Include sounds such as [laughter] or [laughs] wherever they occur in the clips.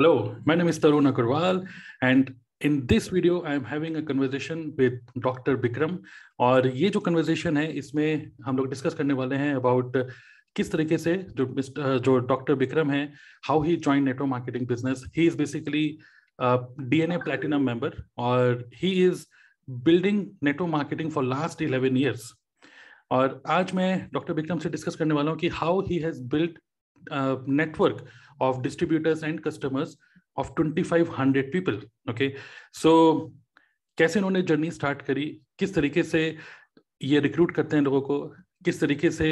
Hello, my name is Tarun Agarwal, and in this video I am having a conversation with Dr. Bikram. और ये जो conversation है इसमें हम लोग discuss करने वाले हैं about किस तरीके से जो जो डॉक्टर बिक्रम है how he join network marketing business he is basically DNA platinum member और he is building network marketing for last eleven years और आज मैं डॉक्टर विक्रम से डिस्कस करने वाला हूँ कि how he has build network of distributors and customers of 2500 people, okay? So, कैसे उन्होंने जर्नी स्टार्ट करी? किस तरीके से ये रिक्रूट करते हैं लोगों को? किस तरीके से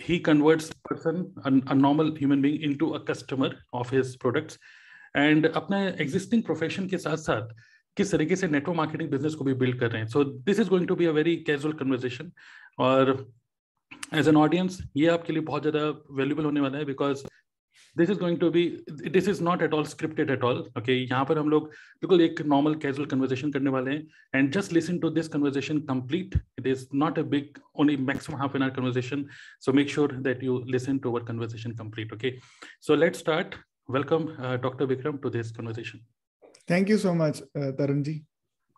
he converts person a normal human being into a customer of his products and अपने एग्जिस्टिंग प्रोफेशन के साथ साथ, किस तरीके से नेटवर्क मार्केटिंग बिज़नेस को भी बिल्ड कर रहे हैं? So this is going to be a very casual conversation और एज एन ऑडियंस ये आपके लिए बहुत ज़्यादा वैल्यूबल होने वाला है because this is going to be this is not at all scripted at all okay यहाँ पर हम लोग बिल्कुल एक नॉर्मल कैजुअल कन्वर्सेशन करने वाले हैं and just listen to this conversation complete it is not a big only maximum half an hour conversation so make sure that you listen to our conversation complete okay so let start welcome doctor Vikram to this conversation thank you so much Tarun ji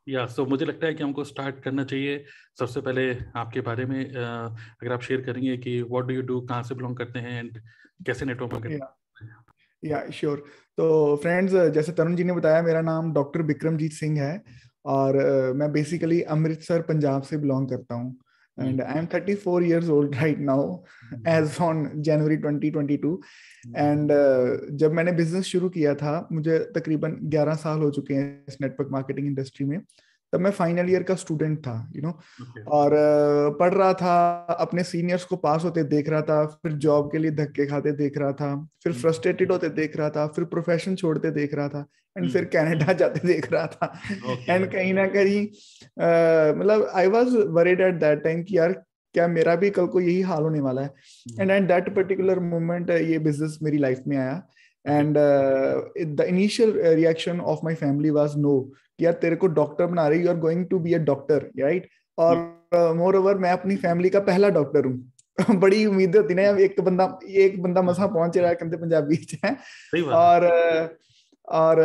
yeah so so, मुझे लगता है कि हमको start करना चाहिए। सबसे पहले आपके बारे में अगर आप शेयर करेंगे कि व्हाट डू यू डू कहाँ से बिलोंग करते हैं एंड कैसे नेटवर्क मार्केटिंग या श्योर तो फ्रेंड्स जैसे तरुण जी ने बताया मेरा नाम डॉक्टर बिक्रमजीत सिंह है और मैं बेसिकली अमृतसर पंजाब से बिलोंग करता हूँ। And i am 34 years old [laughs] right now as on january 2022 and uh, जब मैंने बिज़नेस शुरू किया था मुझे तकरीबन 11 साल हो चुके हैं इस नेटवर्क मार्केटिंग इंडस्ट्री में। तब मैं फाइनल ईयर का स्टूडेंट था you you know know? okay. और पढ़ रहा था अपने सीनियर्स को पास होते देख रहा था फिर जॉब के लिए धक्के खाते देख रहा था फिर फ्रस्ट्रेटेड होते देख रहा था फिर प्रोफेशन छोड़ते देख रहा था एंड फिर कनाडा [laughs] जाते देख रहा था। And okay. कहीं ना कहीं मतलब I was worried at that time कि यार क्या मेरा भी कल को यही हाल होने वाला है। And at that particular moment ये बिज़नेस मेरी लाइफ में आया। And the initial reaction of my family was no कि यार तेरे को डॉक्टर बना रही you are going to be a doctor right और मोर uh, ओवर मैं अपनी फैमिली का पहला डॉक्टर हूँ। [laughs] बड़ी उम्मीद होती ना एक तो बंदा एक बंदा मसा पहुँच रहा है कहते पंजाबी [laughs] है। और uh, और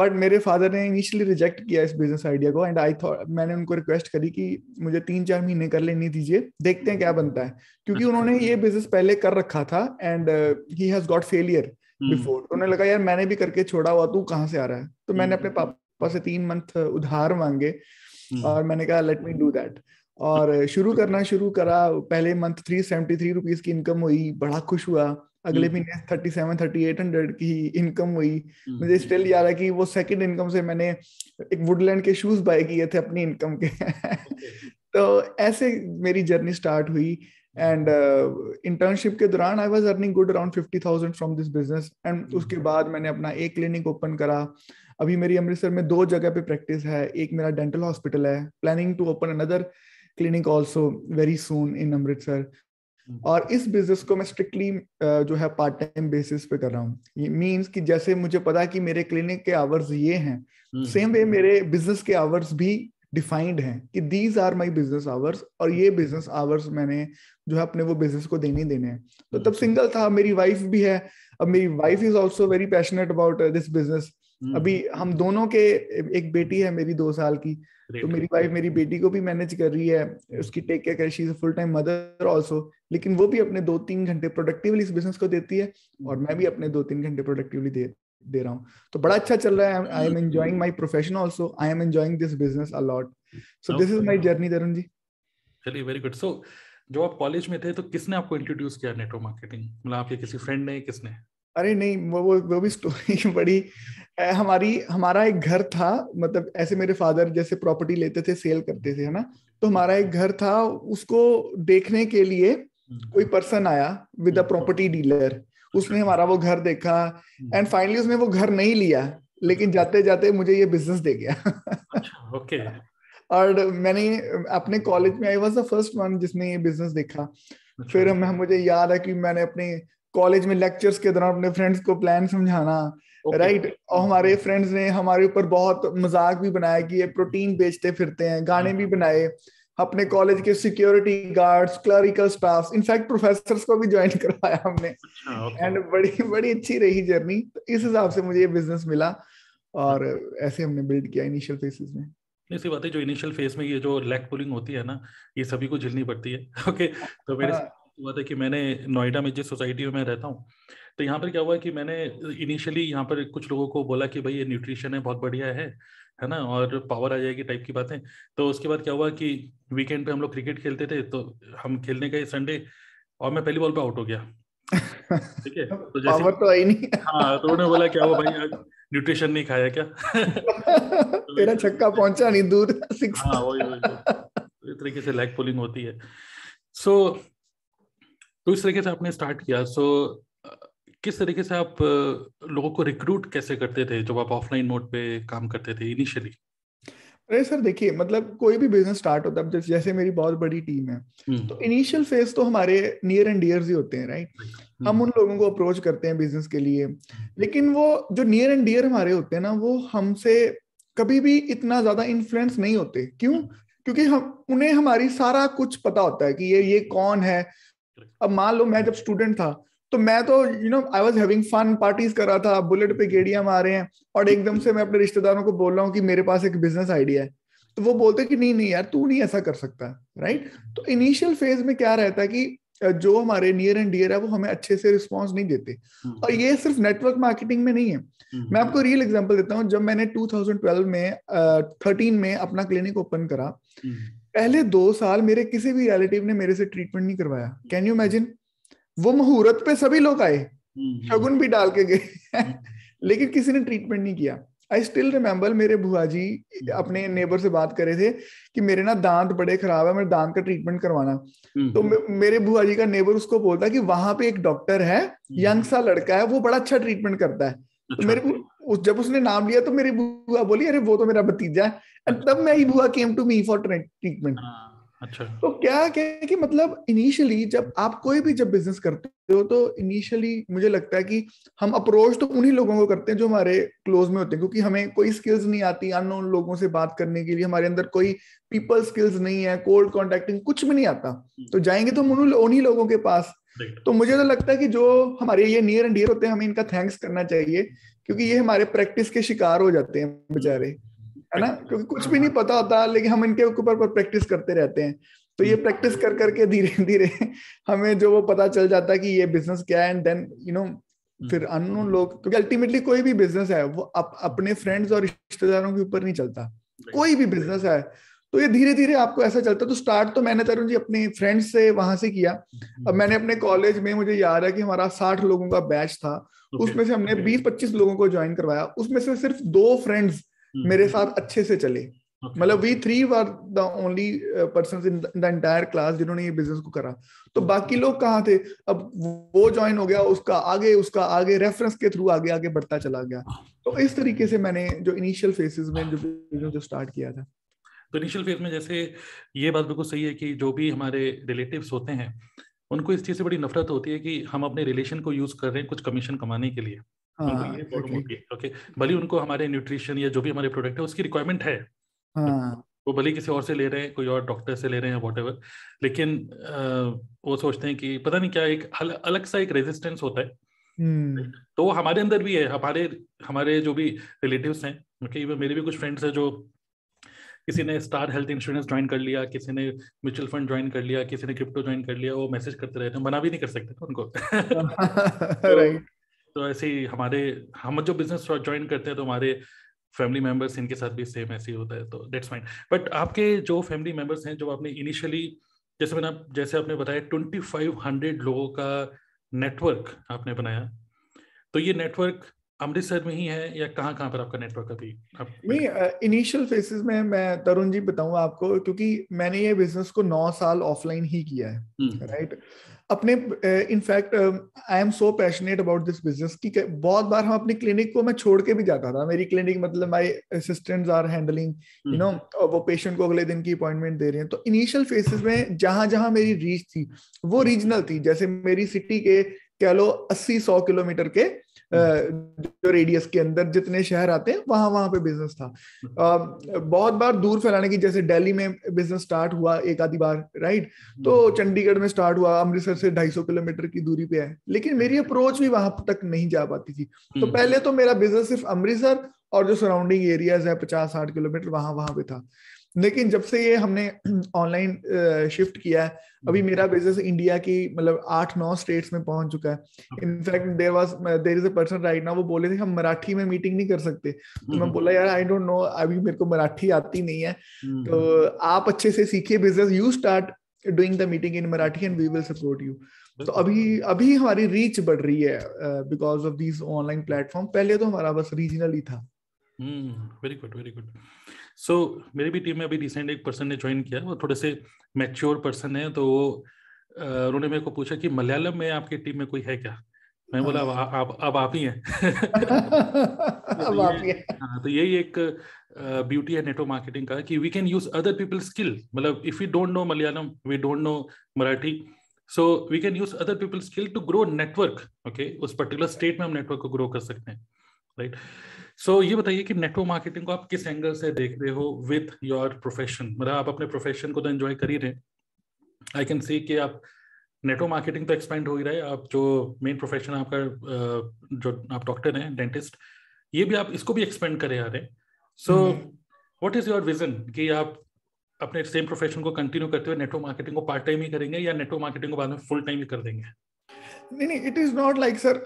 बट मेरे फादर ने इनिशियली रिजेक्ट किया इस बिज़नेस आइडिया को एंड आई थॉट मैंने उनको रिक्वेस्ट करी कि मुझे तीन चार महीने कर लेनी दीजिए देखते हैं क्या बनता है। क्योंकि उन्होंने ये बिज़नेस पहले कर रखा था and he has got failure before उन्होंने लगा यार मैंने भी करके छोड़ा हुआ तू कहाँ से आ रहा है? तो मैंने अपने पापा से तीन मंथ उधार मांगे। और मैंने कहा लेट मी डू दैट और शुरू करना शुरू करा। पहले month three seventy three rupees की इनकम हुई बड़ा खुश हुआ। अगले हम्म। महीने thirty seven thirty eight hundred की इनकम हुई। हम्म। मुझे स्टिल याद है कि वो सेकंड इनकम से मैंने एक वुडलैंड के शूज़ बाय किए थे अपनी इनकम के। [laughs] तो ऐसे मेरी जर्नी स्टार्ट हुई। एंड इंटर्नशिप uh, के दौरान I was earning good around fifty thousand from this business and उसके बाद मैंने अपना एक क्लिनिक ओपन करा। अभी मेरी अमृतसर में दो जगह पे प्रैक्टिस है। एक मेरा डेंटल हॉस्पिटल है। Planning to open another clinic also very soon in Amritsar. हम्म। और इस बिज़नेस को मैं स्ट्रिक्टली जो है पार्ट टाइम बेसिस पे कर रहा हूँ। ये मीन्स कि जैसे मुझे पता है कि मेरे क्लिनिक के आवर्स ये हैं। सेम हम्म। वे मेरे बिज़नेस के आवर्स भी डिफाइंड हैं कि these are my business hours और ये बिज़नेस आवर्स मैंने जो है अपने वो बिज़नेस को देने देने हैं। तो तब सिंगल था मेरी वाइफ भी है। अब मेरी wife is also very passionate about this business अभी हम दोनों के एक बेटी है मेरी दो साल की तो मेरी वाइफ मेरी बेटी को भी मैनेज कर रही है उसकी टेक केयर कर she is full time mother also लेकिन वो भी अपने दो तीन घंटे प्रोडक्टिवली इस बिज़नेस को देती है और मैं भी अपने दो तीन घंटे प्रोडक्टिवली दे दे रहा हूँ। तो बड़ा अच्छा चल रहा है I am enjoying my profession also I am enjoying this business a lot so this is my journey Tarun ji चलिए वेरी गुड सो जो आप कॉलेज में थे तो किसने आपको इंट्रोड्यूस किया नेटवर्क मार्केटिंग मतलब आपके किसी फ्रेंड ने किसने? अरे नहीं वो वो वो भी स्टोरी [laughs] बड़ी हमारी हमारा एक घर था मतलब ऐसे मेरे फादर जैसे प्रॉपर्टी लेते थे सेल करते थे है ना? तो हमारा एक घर था उसको देखने के लिए कोई पर्सन आया विद अ प्रॉपर्टी डीलर उसने हमारा वो घर देखा एंड फाइनली उसने वो घर नहीं लिया लेकिन जाते जाते मुझे ये बिज़नेस दे गया। ओके अच्छा, [laughs] और मैंने अपने कॉलेज में I was the first one जिसने ये बिज़नेस देखा। अच्छा। फिर मैं मुझे याद है कि मैंने अपने कॉलेज में लेक्चर्स के दौरान अपने फ्रेंड्स को प्लान समझाना राइट okay. right? और हमारे फ्रेंड्स ने हमारे ऊपर बहुत मज़ाक भी बनाया कि ये प्रोटीन बेचते फिरते हैं गाने भी बनाए अपने कॉलेज के security guards clerical staff in fact professor को भी ज्वाइन [laughs] करवाया हमने. एंड अच्छा, बड़ी बड़ी अच्छी रही जर्नी तो इस हिसाब से मुझे ये बिज़नेस मिला और ऐसे हमने बिल्ड किया इनिशियल फेसेस में. ऐसी बात है जो इनिशियल फ़ेज़ में ये जो लैक पुलिंग होती है ना ये सभी को झेलनी पड़ती है. [laughs] ओके तो मेरे हाँ। हुआ था कि मैंने नोएडा में जिस सोसाइटी में मैं रहता हूँ तो यहाँ पर क्या हुआ कि मैंने इनिशियली यहाँ पर कुछ लोगों को बोला कि भाई ये न्यूट्रिशन है बहुत बढ़िया है है ना? और पावर आ जाएगी टाइप की बातें। तो उसके बाद क्या हुआ कि वीकेंड पे हम लोग क्रिकेट खेलते थे तो हम खेलने गए संडे और मैं पहली बॉल पे आउट हो गया। ठीक है? [laughs] तो जैसे पावर तो आई नहीं। [laughs] हाँ तो उन्होंने बोला क्या हुआ भाई आज न्यूट्रिशन नहीं खाया क्या? [laughs] तेरा छक्का पहुँचा नहीं दूर सिक्स हाँ वही वही तो इस तरीके से लेग पुलिंग होती है। सो so, तो इस तरीके से आपने स्टार्ट किया। सो किस तरीके से आप लोगों को रिक्रूट कैसे करते थे जब आप ऑफलाइन मोड पे काम करते थे इनिशियली अरे सर देखिए मतलब कोई भी बिज़नेस स्टार्ट होता है जैसे मेरी बहुत बड़ी टीम है हम्म। तो इनिशियल फ़ेज़ तो हमारे नियर एंड डियर्स ही होते हैं राइट हम्म। हम उन लोगों को अप्रोच करते हैं बिज़नेस के लिए लेकिन वो जो नियर एंड डियर हमारे होते हैं ना वो हमसे कभी भी इतना ज़्यादा इन्फ्लुएंस नहीं होते। क्यों? हम्म। क्योंकि हम उन्हें हमारी सारा कुछ पता होता है कि ये ये कौन है अब मान लो मैं जब स्टूडेंट था तो मैं तो you know I was having fun parties कर रहा था बुलेट पे गेड़ियाँ मारे हैं और एकदम से मैं अपने रिश्तेदारों को बोल रहा हूँ कि मेरे पास एक बिज़नेस आइडिया है तो वो बोलते कि नहीं नहीं यार तू नहीं ऐसा कर सकता राइट तो इनिशियल फ़ेज़ में क्या रहता है कि जो हमारे नियर एंड डियर है वो हमें अच्छे से रिस्पॉन्स नहीं देते हम्म। और ये सिर्फ़ नेटवर्क मार्केटिंग में नहीं है हम्म। मैं आपको रियल एग्जांपल देता हूँ जब मैंने 2012 में थर्टीन में अपना क्लिनिक ओपन करा हम्म। पहले दो साल मेरे किसी भी रिलेटिव ने मेरे से ट्रीटमेंट नहीं करवाया। कैन यू इमेजिन वो मुहूर्त पे सभी लोग आए शगुन भी डाल के गए। [laughs] लेकिन किसी ने ट्रीटमेंट नहीं किया। आई स्टिल रिमेम्बर मेरे बुआ जी अपने नेबर से बात करे थे कि मेरे ना दांत बड़े खराब है मेरे दांत का ट्रीटमेंट करवाना। तो मेरे बुआ जी का नेबर उसको बोलता कि वहाँ पे एक डॉक्टर है यंग सा लड़का है वो बड़ा अच्छा ट्रीटमेंट करता है। तो अच्छा। मेरे उस जब उसने नाम लिया तो मेरी बुआ बोली, अरे, वो तो मेरा भतीजा है. एंड तब मैं बुआ came to me for treatment अच्छा। तो क्या क्या कि मतलब इनिशियली जब आप कोई भी जब बिज़नेस करते हो तो इनिशियली मुझे लगता है कि हम अप्रोच तो उन्हीं लोगों को करते हैं जो हमारे क्लोज में होते हैं क्योंकि हमें कोई स्किल्स नहीं आती अननोन लोगों से बात करने के लिए। हमारे अंदर कोई पीपल स्किल्स नहीं है कोल्ड कॉन्टेक्टिंग कुछ भी नहीं आता। हम्म। तो जाएँगे तो उन्हीं लोगों के पास। तो मुझे तो लगता है कि जो हमारे ये नियर एंड डियर होते हैं हमें इनका थैंक्स करना चाहिए क्योंकि ये हमारे प्रैक्टिस के शिकार हो जाते हैं बेचारे। है ना? क्योंकि कुछ भी नहीं पता होता लेकिन हम इनके ऊपर पर प्रैक्टिस करते रहते हैं। तो ये प्रैक्टिस कर करके धीरे धीरे हमें जो वो पता चल जाता है कि ये बिज़नेस क्या है एंड देन यू नो फिर अननोन लोग क्योंकि अल्टीमेटली कोई भी बिज़नेस है वो अप, अपने फ्रेंड्स और रिश्तेदारों के ऊपर नहीं चलता। कोई भी बिज़नेस है तो ये धीरे धीरे आपको ऐसा चलता। तो स्टार्ट तो मैंने तरुण जी अपने फ्रेंड्स से वहाँ से किया। अब मैंने अपने कॉलेज में मुझे याद है कि हमारा साठ लोगों का बैच था। उसमें से हमने बीस पच्चीस लोगों को ज्वाइन करवाया। उसमें से सिर्फ़ दो फ्रेंड्स हम्म। मेरे साथ अच्छे से चले। मतलब we three were the only person in the entire class जिन्होंने ये बिज़नेस को करा। तो बाकी लोग कहाँ थे? अब वो ज्वाइन हो गया उसका आगे उसका आगे रेफरेंस के थ्रू आगे आगे बढ़ता चला गया। तो इस तरीके से मैंने जो इनिशियल फेसेस में जो बिज़नेस जो स्टार्ट किया था। तो इनिशियल फ़ेज़ में जैसे ये बात बिल्कुल सही है कि जो भी हमारे रिलेटिव्स होते हैं उनको इस चीज़ से बड़ी नफरत होती है कि हम अपने रिलेशन को यूज़ कर रहे हैं कुछ कमीशन कमाने के लिए। हाँ, ओके? भले उनको हमारे न्यूट्रिशन या जो भी हमारे प्रोडक्ट है उसकी रिक्वायरमेंट है। हाँ. वो भले किसी और से ले रहे हैं कोई और डॉक्टर से ले रहे हैं वॉट लेकिन वो सोचते हैं कि पता नहीं क्या एक अलग सा एक रेजिस्टेंस होता है। hmm. तो वो हमारे अंदर भी है हमारे हमारे जो भी रिलेटिव्स हैं ओके मेरे भी कुछ फ्रेंड्स हैं जो किसी ने स्टार हेल्थ इंश्योरेंस ज्वाइन कर लिया किसी ने म्यूचुअल फंड ज्वाइन कर लिया किसी ने क्रिप्टो ज्वाइन कर लिया वो मैसेज करते रहते हैं मना भी नहीं कर सकते उनको। [laughs] तो, तो ऐसे ही हमारे हम जो बिज़नेस ज्वाइन करते हैं तो हमारे फैमिली मेंबर्स इनके साथ भी सेम ऐसे ही होता है तो दैट्स फाइन बट आपके जो फैमिली मेंबर्स हैं जो आपने इनिशियली जैसे मैंने जैसे आपने बताया ट्वेंटी फाइव हंड्रेड लोगों का नेटवर्क आपने बनाया तो ये नेटवर्क अमृतसर में ही है या कहाँ कहाँ पर आपका नेटवर्क अभी नहीं इनिशियल फेसेस में मैं तरुण जी बताऊँगा आपको क्योंकि मैंने ये बिज़नेस को नौ साल ऑफलाइन ही किया है राइट हम्म। अपने in fact I am so passionate about this business कि बहुत बार हम अपनी क्लिनिक को मैं छोड़ के भी जाता था। मेरी क्लिनिक मतलब my assistants are handling you know वो पेशेंट को अगले दिन की अपॉइंटमेंट दे रहे हैं। तो इनिशियल फेसेस में जहाँ जहाँ मेरी रीच थी वो रीजनल थी। जैसे मेरी सिटी के कह लो अस्सी सौ किलोमीटर के जो रेडियस के अंदर जितने शहर आते हैं वहाँ वहाँ पे बिज़नेस था। बहुत बार दूर फैलाने की जैसे दिल्ली में बिज़नेस स्टार्ट हुआ एक आधी बार राइट तो चंडीगढ़ में स्टार्ट हुआ अमृतसर से 250 किलोमीटर की दूरी पे है। लेकिन मेरी अप्रोच भी वहाँ तक नहीं जा पाती थी। तो पहले तो मेरा बिज़नेस सिर्फ़ अमृतसर और जो सराउंडिंग एरियाज़ है पचास साठ किलोमीटर वहाँ वहाँ पे था। लेकिन जब से ये हमने [clears throat] ऑनलाइन शिफ्ट किया है अभी हम्म। मेरा बिज़नेस इंडिया की मतलब आठ नौ स्टेट्स में पहुँच चुका है। In fact there was there is a person right ना वो बोले थे हम मराठी में मीटिंग नहीं कर सकते। तो मैं हम्म। बोला यार आई डोंट नो अभी मेरे को मराठी आती नहीं है। हम्म। तो आप अच्छे से सीखिए business you start doing the meeting in Marathi and we will support you तो अभी अभी हमारी रीच बढ़ रही है because of this online platform पहले तो हमारा बस रीजनल ही था। Very good very good so so, मेरी भी टीम में अभी रिसेंट एक पर्सन ने ज्वाइन किया वो थोड़े से मैच्योर पर्सन है तो वो उन्होंने मेरे को पूछा कि मलयालम में आपकी टीम में कोई है क्या? मैं बोला हाँ। आप अब आप ही हैं। [laughs] अब आप ही हाँ। तो यही एक ब्यूटी है नेटवर्क मार्केटिंग का कि we can use other people skill मतलब if you don't know Malayalam we don't know Marathi so we can use other people skill to grow network okay उस पर्टिकुलर स्टेट में हम network को grow कर सकते हैं राइट right? सो so, ये बताइए कि नेटवर्क मार्केटिंग को आप किस एंगल से देख रहे हो विथ योर प्रोफेशन मतलब आप अपने प्रोफेशन को तो एंजॉय कर ही रहे आई कैन सी कि आप नेटवर्क मार्केटिंग तो एक्सपेंड हो ही रहा है। आप जो मेन प्रोफेशन आपका जो आप डॉक्टर हैं डेंटिस्ट ये भी आप इसको भी एक्सपेंड करे आ रहे हैं। So what is your vision कि आप अपने सेम प्रोफेशन को कंटिन्यू करते हुए नेटवर्क मार्केटिंग को पार्ट टाइम ही करेंगे या नेटवर्क मार्केटिंग को बाद में फुल टाइम ही कर देंगे? नहीं नहीं it is not like sir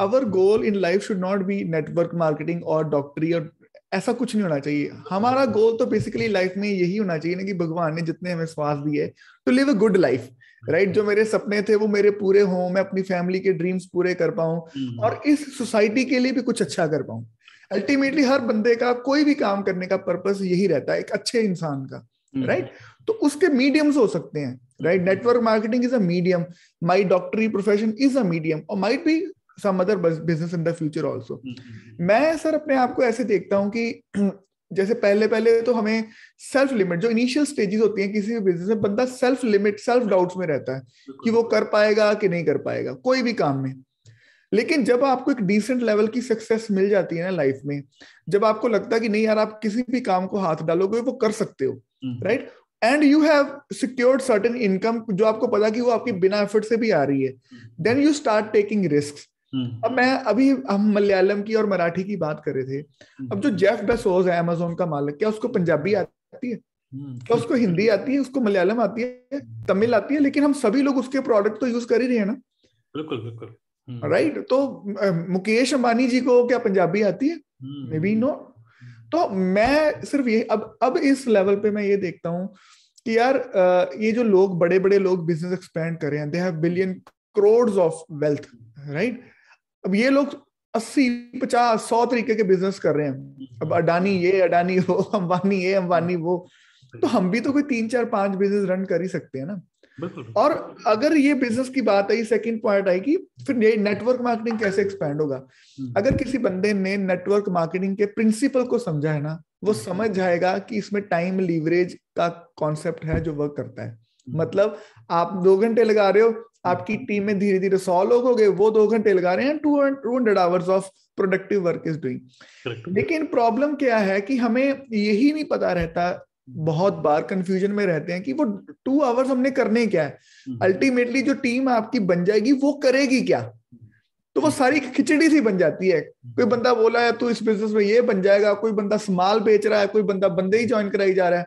our goal in life should not be network marketing और डॉक्टरी और ऐसा कुछ नहीं होना चाहिए। हमारा गोल तो बेसिकली लाइफ में यही होना चाहिए ना कि भगवान ने जितने हमें श्वास दिए to live a good life right जो मेरे सपने थे वो मेरे पूरे हों मैं अपनी फैमिली के ड्रीम्स पूरे कर पाऊँ हम्म। और इस सोसाइटी के लिए भी कुछ अच्छा कर पाऊँ। अल्टीमेटली हर बंदे का कोई भी काम करने का पर्पस यही रहता है एक अच्छे इंसान का राइट हम्म। तो उसके मीडियम्स हो सकते हैं right network marketing is a medium my डॉक्टरी प्रोफेशन इज़ अ मीडियम और might be some other business in the future also मैं सर अपने आप को ऐसे देखता हूँ कि [clears throat] जैसे पहले पहले तो हमें सेल्फ लिमिट जो इनिशियल स्टेजेस होती हैं किसी भी बिज़नेस में बंदा सेल्फ लिमिट सेल्फ डाउट्स में रहता है कि वो कर पाएगा कि नहीं कर पाएगा कोई भी काम में। लेकिन जब आपको एक डिसेंट लेवल की सक्सेस मिल जाती है ना लाइफ में जब आपको लगता है कि नहीं यार आप किसी भी काम को हाथ डालोगे वो कर सकते हो right and you have secured certain income जो आपको पता कि वो आपकी बिना एफर्ट से भी आ रही है। Then you start taking risk. अब मैं अभी हम मलयालम की और मराठी की बात कर रहे थे अब हम्म। जो जेफ बेसोज है अमेजोन का मालिक क्या उसको पंजाबी आती है? हम्म। क्या उसको हिंदी आती है उसको मलयालम आती है तमिल आती है लेकिन हम सभी लोग उसके प्रोडक्ट तो यूज़ कर ही रहे हैं ना? बिल्कुल बिल्कुल। Right right? तो मुकेश अंबानी जी को क्या पंजाबी आती है? मे बी नो तो मैं सिर्फ़ ये अब अब इस लेवल पे मैं ये देखता हूँ कि यार ये जो लोग बड़े बड़े लोग बिज़नेस एक्सपेंड कर रहे हैं they have billion crore of wealth right अब ये लोग अस्सी पचास सौ तरीके के बिज़नेस कर रहे हैं अब अडानी ये अडानी वो अंबानी ये अंबानी वो तो हम भी तो कोई तीन चार पाँच बिज़नेस रन कर ही सकते हैं ना और अगर ये बिज़नेस की बात आई सेकंड पॉइंट आई कि फिर ये नेटवर्क मार्केटिंग कैसे एक्सपैंड होगा हम्म। अगर किसी बंदे ने नेटवर्क मार्केटिंग के प्रिंसिपल को समझा है ना वो हम्म। समझ जाएगा कि इसमें टाइम लीवरेज का कॉन्सेप्ट है जो वर्क करता है हम्म। मतलब आप दो घंटे लगा रहे हो आपकी टीम में धीरे धीरे सौ लोग हो गए वो दो घंटे लगा रहे हैं two two hundred hours of productive work is doing लेकिन प्रॉब्लम क्या है कि हमें यही नहीं पता रहता बहुत बार कंफ्यूजन में रहते हैं कि वो टू आवर्स हमने करने क्या है? Ultimately hmm. जो टीम आपकी बन जाएगी वो करेगी क्या? तो वो सारी खिचड़ी सी बन जाती है। कोई बंदा बोला है तू इस बिज़नेस में ये बन जाएगा। कोई बंदा स्माल बेच रहा है कोई बंदा बंदे ही ज्वाइन कराई जा रहा है।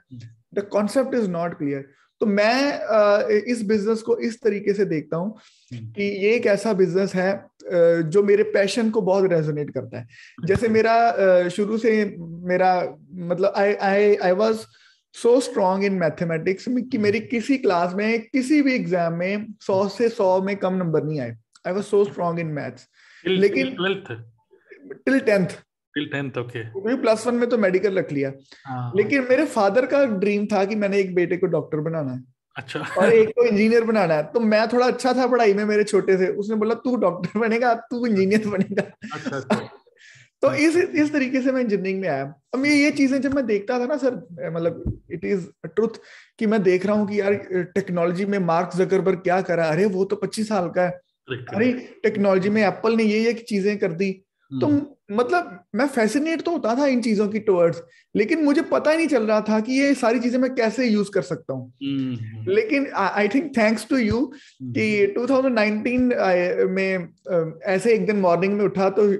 The concept is not clear तो मैं इस बिज़नेस को इस तरीके से देखता हूँ हम्म। कि ये एक ऐसा बिज़नेस है जो मेरे पैशन को बहुत रेजोनेट करता है। जैसे मेरा शुरू से मेरा मतलब I I I was so strong in mathematics कि मेरी किसी क्लास में किसी भी एग्ज़ाम में सौ से सौ में कम नंबर नहीं आए। I was so strong in maths लेकिन till tenth till tenth okay plus one में तो मेडिकल रख लिया। हाँ। लेकिन मेरे फादर का ड्रीम था कि मैंने एक बेटे को डॉक्टर बनाना है। अच्छा। और एक को इंजीनियर बनाना है। तो मैं थोड़ा अच्छा था पढ़ाई में मेरे छोटे से। उसने बोला तू डॉक्टर बनेगा तू इंजीनियर बनेगा। अच्छा, अच्छा। [laughs] तो इस इस तरीके से मैं इंजीनियरिंग में आया। अब मैं ये चीज़ें जब मैं देखता था ना सर मतलब इट इज़ ट्रुथ कि मैं देख रहा हूँ कि यार टेक्नोलॉजी में मार्क जकरबर्ग क्या करा। अरे वो तो पच्चीस साल का है। अरे टेक्नोलॉजी में एप्पल ने ये ये चीज़ें कर दी। तो हम्म। मतलब मैं फैसिनेट तो होता था इन चीज़ों की टुवर्ड्स लेकिन मुझे पता ही नहीं चल रहा था कि ये सारी चीज़ें मैं कैसे यूज़ कर सकता हूँ हम्म। लेकिन I think thanks to you कि 2019 में ऐसे एक दिन मॉर्निंग में उठा तो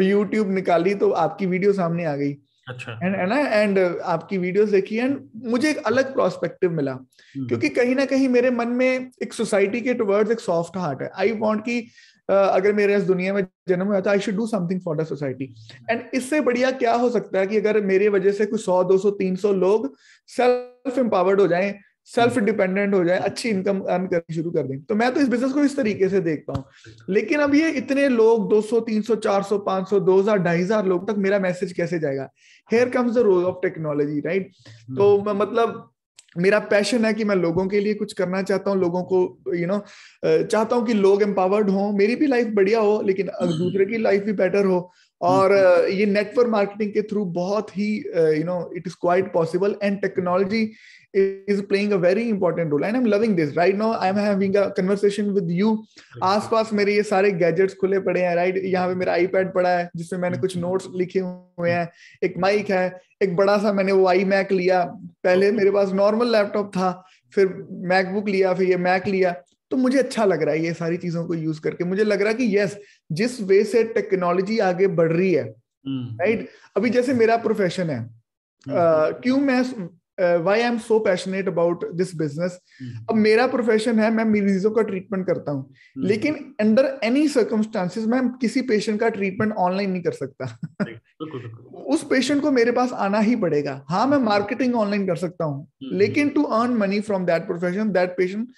यूट्यूब निकाली तो आपकी वीडियो सामने आ गई अच्छा एंड ना एंड आपकी वीडियोस देखी एंड मुझे एक अलग प्रोस्पेक्टिव मिला हम्म। क्योंकि कहीं ना कहीं मेरे मन में एक सोसाइटी के टुवर्ड्स एक सॉफ्ट हार्ट है आई वांट कि अगर मेरे इस दुनिया में जन्म हुआ था I should do something for the society and इससे बढ़िया क्या हो सकता है कि अगर मेरी वजह से कुछ सौ दो सौ तीन सौ लोग सेल्फ एम्पावर्ड हो जाएँ सेल्फ डिपेंडेंट हो जाए अच्छी इनकम अर्न करनी शुरू कर दें। तो मैं तो इस बिज़नेस को इस तरीके से देखता हूँ। लेकिन अब ये इतने लोग 200 300 400 500 2000 ढाई हज़ार लोग तक मेरा मैसेज कैसे जाएगा? Here comes the role of technology right तो मतलब मेरा पैशन है कि मैं लोगों के लिए कुछ करना चाहता हूँ लोगों को यू you नो know, चाहता हूँ कि लोग एम्पावर्ड हों। मेरी भी लाइफ बढ़िया हो लेकिन दूसरे की लाइफ भी बेटर हो। और ये नेटवर्क मार्केटिंग के थ्रू बहुत ही you know it is quite possible and technology is playing a very important role. And i'm loving this. Right now i'm having a conversation with you. आसपास मेरे ये सारे गैजेट्स खुले पड़े हैं राइट यहाँ पे मेरा आईपैड पड़ा है जिसमें मैंने कुछ नोट्स लिखे हुए हैं एक माइक है एक बड़ा सा मैंने वो आई मैक लिया। पहले मेरे पास नॉर्मल लैपटॉप था फिर मैकबुक लिया फिर ये मैक लिया। तो मुझे अच्छा लग रहा है ये सारी चीज़ों को यूज़ करके। मुझे लग रहा है कि यस जिस वे से टेक्नोलॉजी आगे बढ़ रही है राइट hmm. अभी जैसे मेरा प्रोफेशन है uh, क्यों मैं why I am so passionate about this business अब मेरा प्रोफेशन है मैं मरीजों का ट्रीटमेंट करता हूँ। Hmm. लेकिन अंडर एनी सर्कमस्टांसिस मैं किसी पेशेंट का ट्रीटमेंट ऑनलाइन नहीं कर सकता। उस पेशेंट को मेरे पास आना ही पड़ेगा। हाँ मैं मार्केटिंग ऑनलाइन कर सकता हूँ। Hmm. लेकिन to earn money from that profession that patient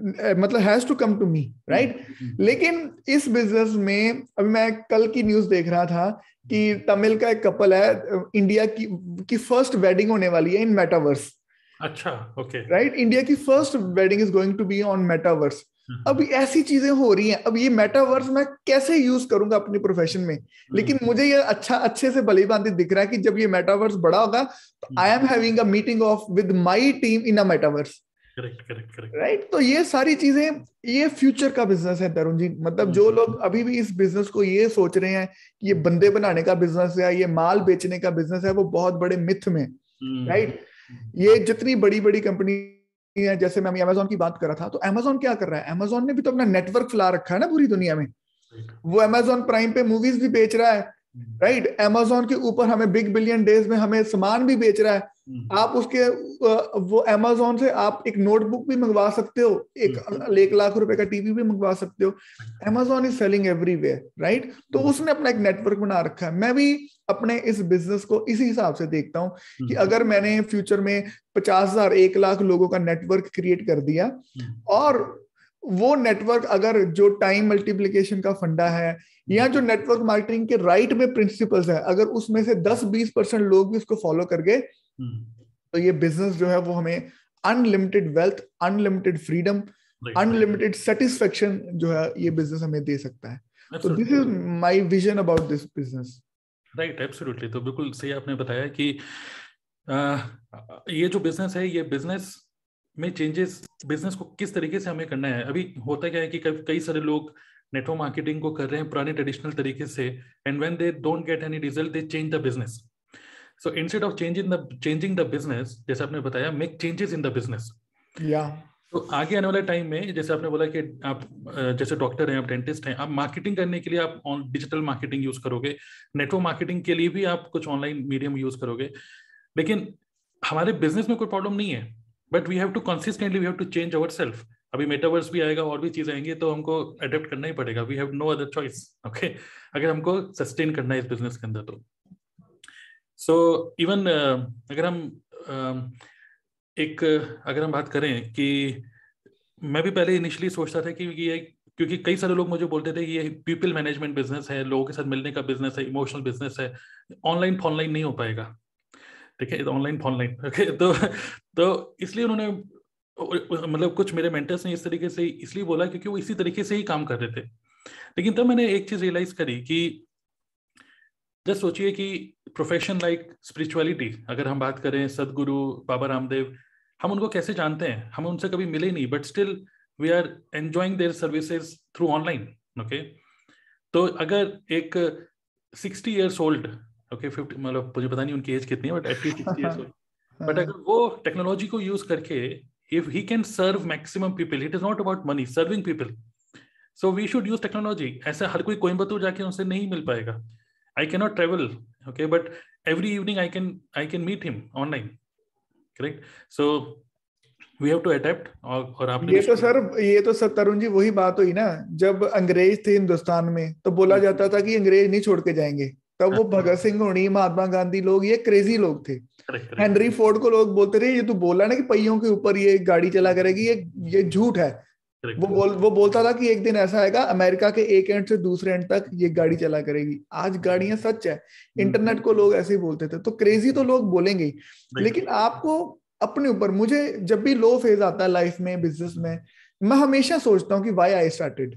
मतलब has to come to me right लेकिन इस बिज़नेस में अभी मैं कल की न्यूज़ देख रहा था कि तमिल का एक कपल है इंडिया की की फ़र्स्ट वेडिंग होने वाली है इन मेटावर्स अच्छा ओके राइट इंडिया की first wedding is going to be on metaverse अब ऐसी चीज़ें हो रही हैं। अब ये मेटावर्स मैं कैसे यूज़ करूँगा अपने प्रोफेशन में? हम्म। लेकिन मुझे ये अच्छा अच्छे से भली भांति दिख रहा है कि जब ये मेटावर्स बड़ा होगा तो I am having a meeting of with my team in a metaverse right तो ये सारी चीज़ें ये फ्यूचर का बिज़नेस है तरुण जी। मतलब जो हम्म। लोग अभी भी इस बिज़नेस को ये सोच रहे हैं कि ये बंदे बनाने का बिज़नेस है ये माल बेचने का बिज़नेस है वो बहुत बड़े मिथ में। Right hmm. ये जितनी बड़ी बड़ी कंपनी है जैसे मैं अमेजोन की बात कर रहा था तो अमेजोन क्या कर रहा है? अमेजोन ने भी तो अपना नेटवर्क फैला रखा है ना पूरी दुनिया में। वो अमेजोन प्राइम पे मूवीज़ भी बेच रहा है। Right right? अमेजोन के ऊपर हमें बिग बिलियन डेज़ में हमें सामान भी बेच रहा है हम्म। आप उसके वो अमेजोन से आप एक नोटबुक भी मंगवा सकते हो एक हम्म। एक लाख रुपए का टीवी भी मंगवा सकते हो Amazon is selling everywhere right तो हम्म। उसने अपना एक नेटवर्क बना रखा है मैं भी अपने इस बिज़नेस को इसी हिसाब से देखता हूँ कि अगर मैंने फ्यूचर में पचास हज़ार एक लाख लोगों का नेटवर्क क्रिएट कर दिया और वो नेटवर्क अगर जो टाइम मल्टीप्लीकेशन का फंडा है या जो नेटवर्क मार्केटिंग के राइट में प्रिंसिपल्स है अगर उसमें से 10-20 परसेंट लोग भी उसको फॉलो कर गए। तो ये बिज़नेस जो है वो हमें unlimited wealth unlimited freedom unlimited satisfaction जो है ये बिज़नेस हमें दे सकता है। तो this is my vision about this business right absolutely तो बिल्कुल सही आपने बताया कि आ, ये जो बिज़नेस है ये बिज़नेस में चेंजेस बिज़नेस को किस तरीके से हमें करना है? अभी होता क्या है कि कई सारे लोग नेटवर्क मार्केटिंग को कर रहे हैं पुराने ट्रेडिशनल तरीके से and when they don't get any result they change the business so instead of changing the changing the business जैसे आपने बताया make changes in the business या तो आगे आने वाले टाइम में जैसे आपने बोला कि आप जैसे डॉक्टर हैं आप डेंटिस्ट हैं आप मार्केटिंग करने के लिए आप डिजिटल मार्केटिंग यूज़ करोगे. नेटवर्क मार्केटिंग के लिए भी आप कुछ ऑनलाइन मीडियम यूज़ करोगे. लेकिन हमारे बिज़नेस में कोई प्रॉब्लम नहीं है. But we have to consistently we have to change our self अभी मेटावर्स भी आएगा और भी चीज़ आएँगी तो हमको अडेप्ट करना ही पड़ेगा. We have no other choice okay अगर हमको सस्टेन करना है इस बिज़नेस के अंदर तो। सो so, इवन uh, अगर हम uh, एक अगर हम बात करें कि मैं भी पहले इनिशियली सोचता था कि ये क्योंकि कई सारे लोग मुझे बोलते थे ये पीपल मैनेजमेंट बिज़नेस है लोगों के साथ मिलने का बिज़नेस है इमोशनल बिज़नेस है ऑनलाइन फॉनलाइन नहीं हो पाएगा। ठीक है ऑनलाइन ऑनलाइन ओके तो तो इसलिए उन्होंने मतलब कुछ मेरे मेंटर्स ने इस तरीके से इसलिए बोला क्योंकि वो इसी तरीके से ही काम कर रहे थे। लेकिन तब मैंने एक चीज़ रियलाइज़ करी कि जस्ट सोचिए कि प्रोफेशन लाइक स्पिरिचुअलिटी अगर हम बात करें सदगुरु, बाबा रामदेव, हम उनको कैसे जानते हैं? हम उनसे कभी मिले नहीं but still we are enjoying their services through online okay तो अगर एक sixty years old okay fifty मतलब मुझे पता नहीं उनकी एज कितनी है but at least sixty year but अगर वो टेक्नोलॉजी को यूज़ करके if he can serve maximum people it is not about money serving people so we should use technology ऐसा हर कोई कोयम्बतूर जाके उनसे नहीं मिल पाएगा. I cannot travel okay but every evening I can I can meet him online correct so we have to adapt और आपने ये तो सर ये तो सर तरुण जी वही बात हुई ना जब अंग्रेज़ थे हिंदुस्तान में तो बोला हम्म। जाता था कि अंग्रेज़ नहीं छोड़ के जाएँगे। तब वो भगत सिंह होनी महात्मा गांधी लोग ये क्रेजी लोग थे। हेनरी फोर्ड को लोग बोलते थे ये तो बोला ना कि पहियों के ऊपर ये गाड़ी चला करेगी ये ये झूठ है। वो बोल वो बोलता था कि एक दिन ऐसा आएगा अमेरिका के एक एंड से दूसरे एंड तक ये गाड़ी चला करेगी। आज गाड़ियाँ सच है इंटरनेट को लोग ऐसे ही बोलते थे तो क्रेजी तो लोग बोलेंगे लेकिन आपको अपने ऊपर मुझे जब भी लो फ़ेज़ आता है लाइफ में बिज़नेस में मैं हमेशा सोचता हूँ कि वाई आई स्टार्टेड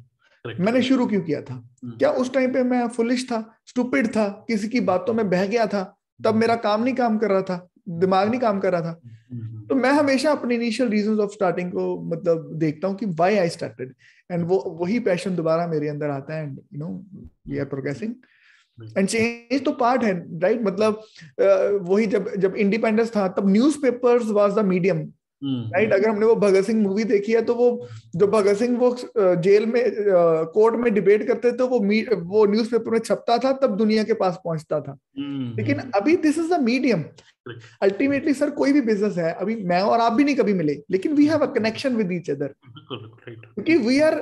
मैंने शुरू क्यों किया था? हम्म। क्या उस टाइम पे मैं फुलिश था स्टूपिड था किसी की बातों में बह गया था? तब मेरा काम नहीं काम कर रहा था दिमाग नहीं काम कर रहा था। हम्म। तो मैं हमेशा अपने इनिशियल रीजन ऑफ़ स्टार्टिंग को मतलब देखता हूँ कि वाई आई स्टार्टेड एंड वो वही पैशन दोबारा मेरे अंदर आता है and you know we are progressing and change तो पार्ट है राइट right? मतलब वही जब जब इंडिपेंडेंस था तब newspapers was the medium right अगर हमने वो भगत सिंह मूवी देखी है तो वो जो भगत सिंह वो जेल में कोर्ट में डिबेट करते थे वो वो न्यूज़पेपर में छपता था तब दुनिया के पास पहुँचता था। लेकिन अभी this is the medium ultimately sir कोई भी बिज़नेस है अभी मैं और आप भी नहीं कभी मिले लेकिन we have a connection with each other क्योंकि we are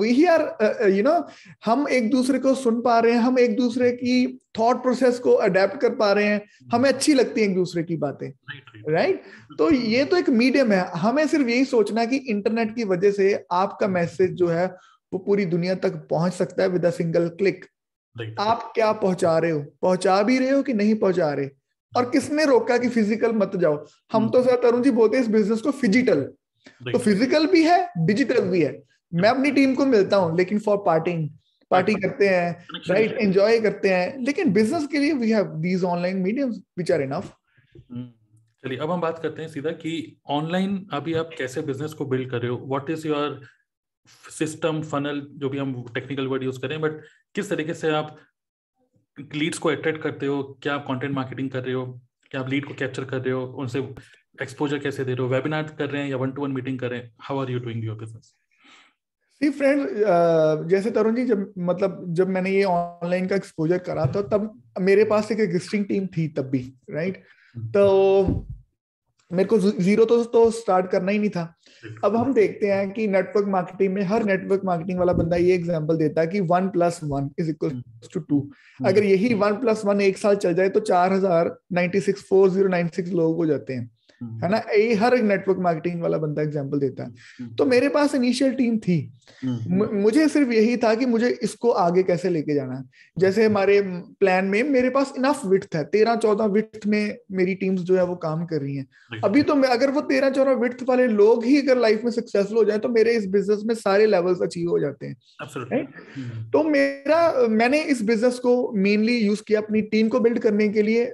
we are you know हम एक दूसरे को सुन पा रहे हैं हम एक दूसरे की थॉट प्रोसेस को अडेप्ट कर पा रहे हैं हमें अच्छी लगती है एक दूसरे की बातें राइट right? तो ये तो एक मीडियम है। हमें सिर्फ़ यही सोचना है कि इंटरनेट की वजह से आपका मैसेज जो है वो पूरी दुनिया तक पहुँच सकता है विद अ सिंगल क्लिक आप क्या पहुँचा रहे हो? पहुँचा भी रहे हो कि नहीं पहुँचा रहे? और किसने रोका कि फ़िज़िकल मत जाओ? हम तो सर तरुण जी बोलते हैं इस बिज़नेस को फिजिटल तो फ़िज़िकल भी है डिजिटल भी है। मैं अपनी टीम को मिलता हूँ लेकिन फॉर पार्टिंग पार्टी करते हैं राइट एंजॉय करते हैं। लेकिन बिज़नेस के लिए we have these online mediums which are enough चलिए अब हम बात करते हैं सीधा कि ऑनलाइन अभी आप कैसे बिज़नेस को बिल्ड कर रहे हो? What is your system funnel जो भी हम टेक्निकल वर्ड यूज़ करें बट किस तरीके से आप लीड्स को अट्रैक्ट करते हो? क्या आप कंटेंट मार्केटिंग कर रहे हो? क्या आप लीड को कैप्चर कर रहे हो? उनसे एक्सपोजर कैसे दे रहे हो? वेबिनार कर रहे हैं या वन टू वन मीटिंग कर रहे हैं? How are you doing your business see friend जैसे तरुण जी जब मतलब जब मैंने ये ऑनलाइन का एक्सपोजर करा था तब मेरे पास एक एग्जिस्टिंग टीम थी तब भी राइट हम्म। तो मेरे को ज़ीरो तो तो स्टार्ट करना ही नहीं था। अब हम देखते हैं कि नेटवर्क मार्केटिंग में हर नेटवर्क मार्केटिंग वाला बंदा ये एग्जांपल देता है कि one plus one is equal to two अगर यही वन प्लस वन एक साल चल जाए तो चार हज़ार ninety six four zero nine six लोग हो जाते हैं। है ना? ये हर एक नेटवर्क मार्केटिंग वाला बंदा एग्जांपल देता है। हम्म। तो मेरे पास इनिशियल टीम थी। हम्म। मुझे सिर्फ़ यही था कि मुझे इसको आगे कैसे लेके जाना है। जैसे हमारे प्लान में मेरे पास इनफ विथ है। तेरह चौदह विथ में मेरी टीम्स जो है वो काम कर रही हैं। अभी तो अगर वो तेरह चौदह विथ वाले लोग ही अगर लाइफ में सक्सेसफुल हो जाए तो मेरे इस बिज़नेस में सारे लेवल्स अचीव हो जाते हैं। हम्म। तो मेरा मैंने इस बिज़नेस को मेनली यूज़ किया अपनी टीम को बिल्ड करने के लिए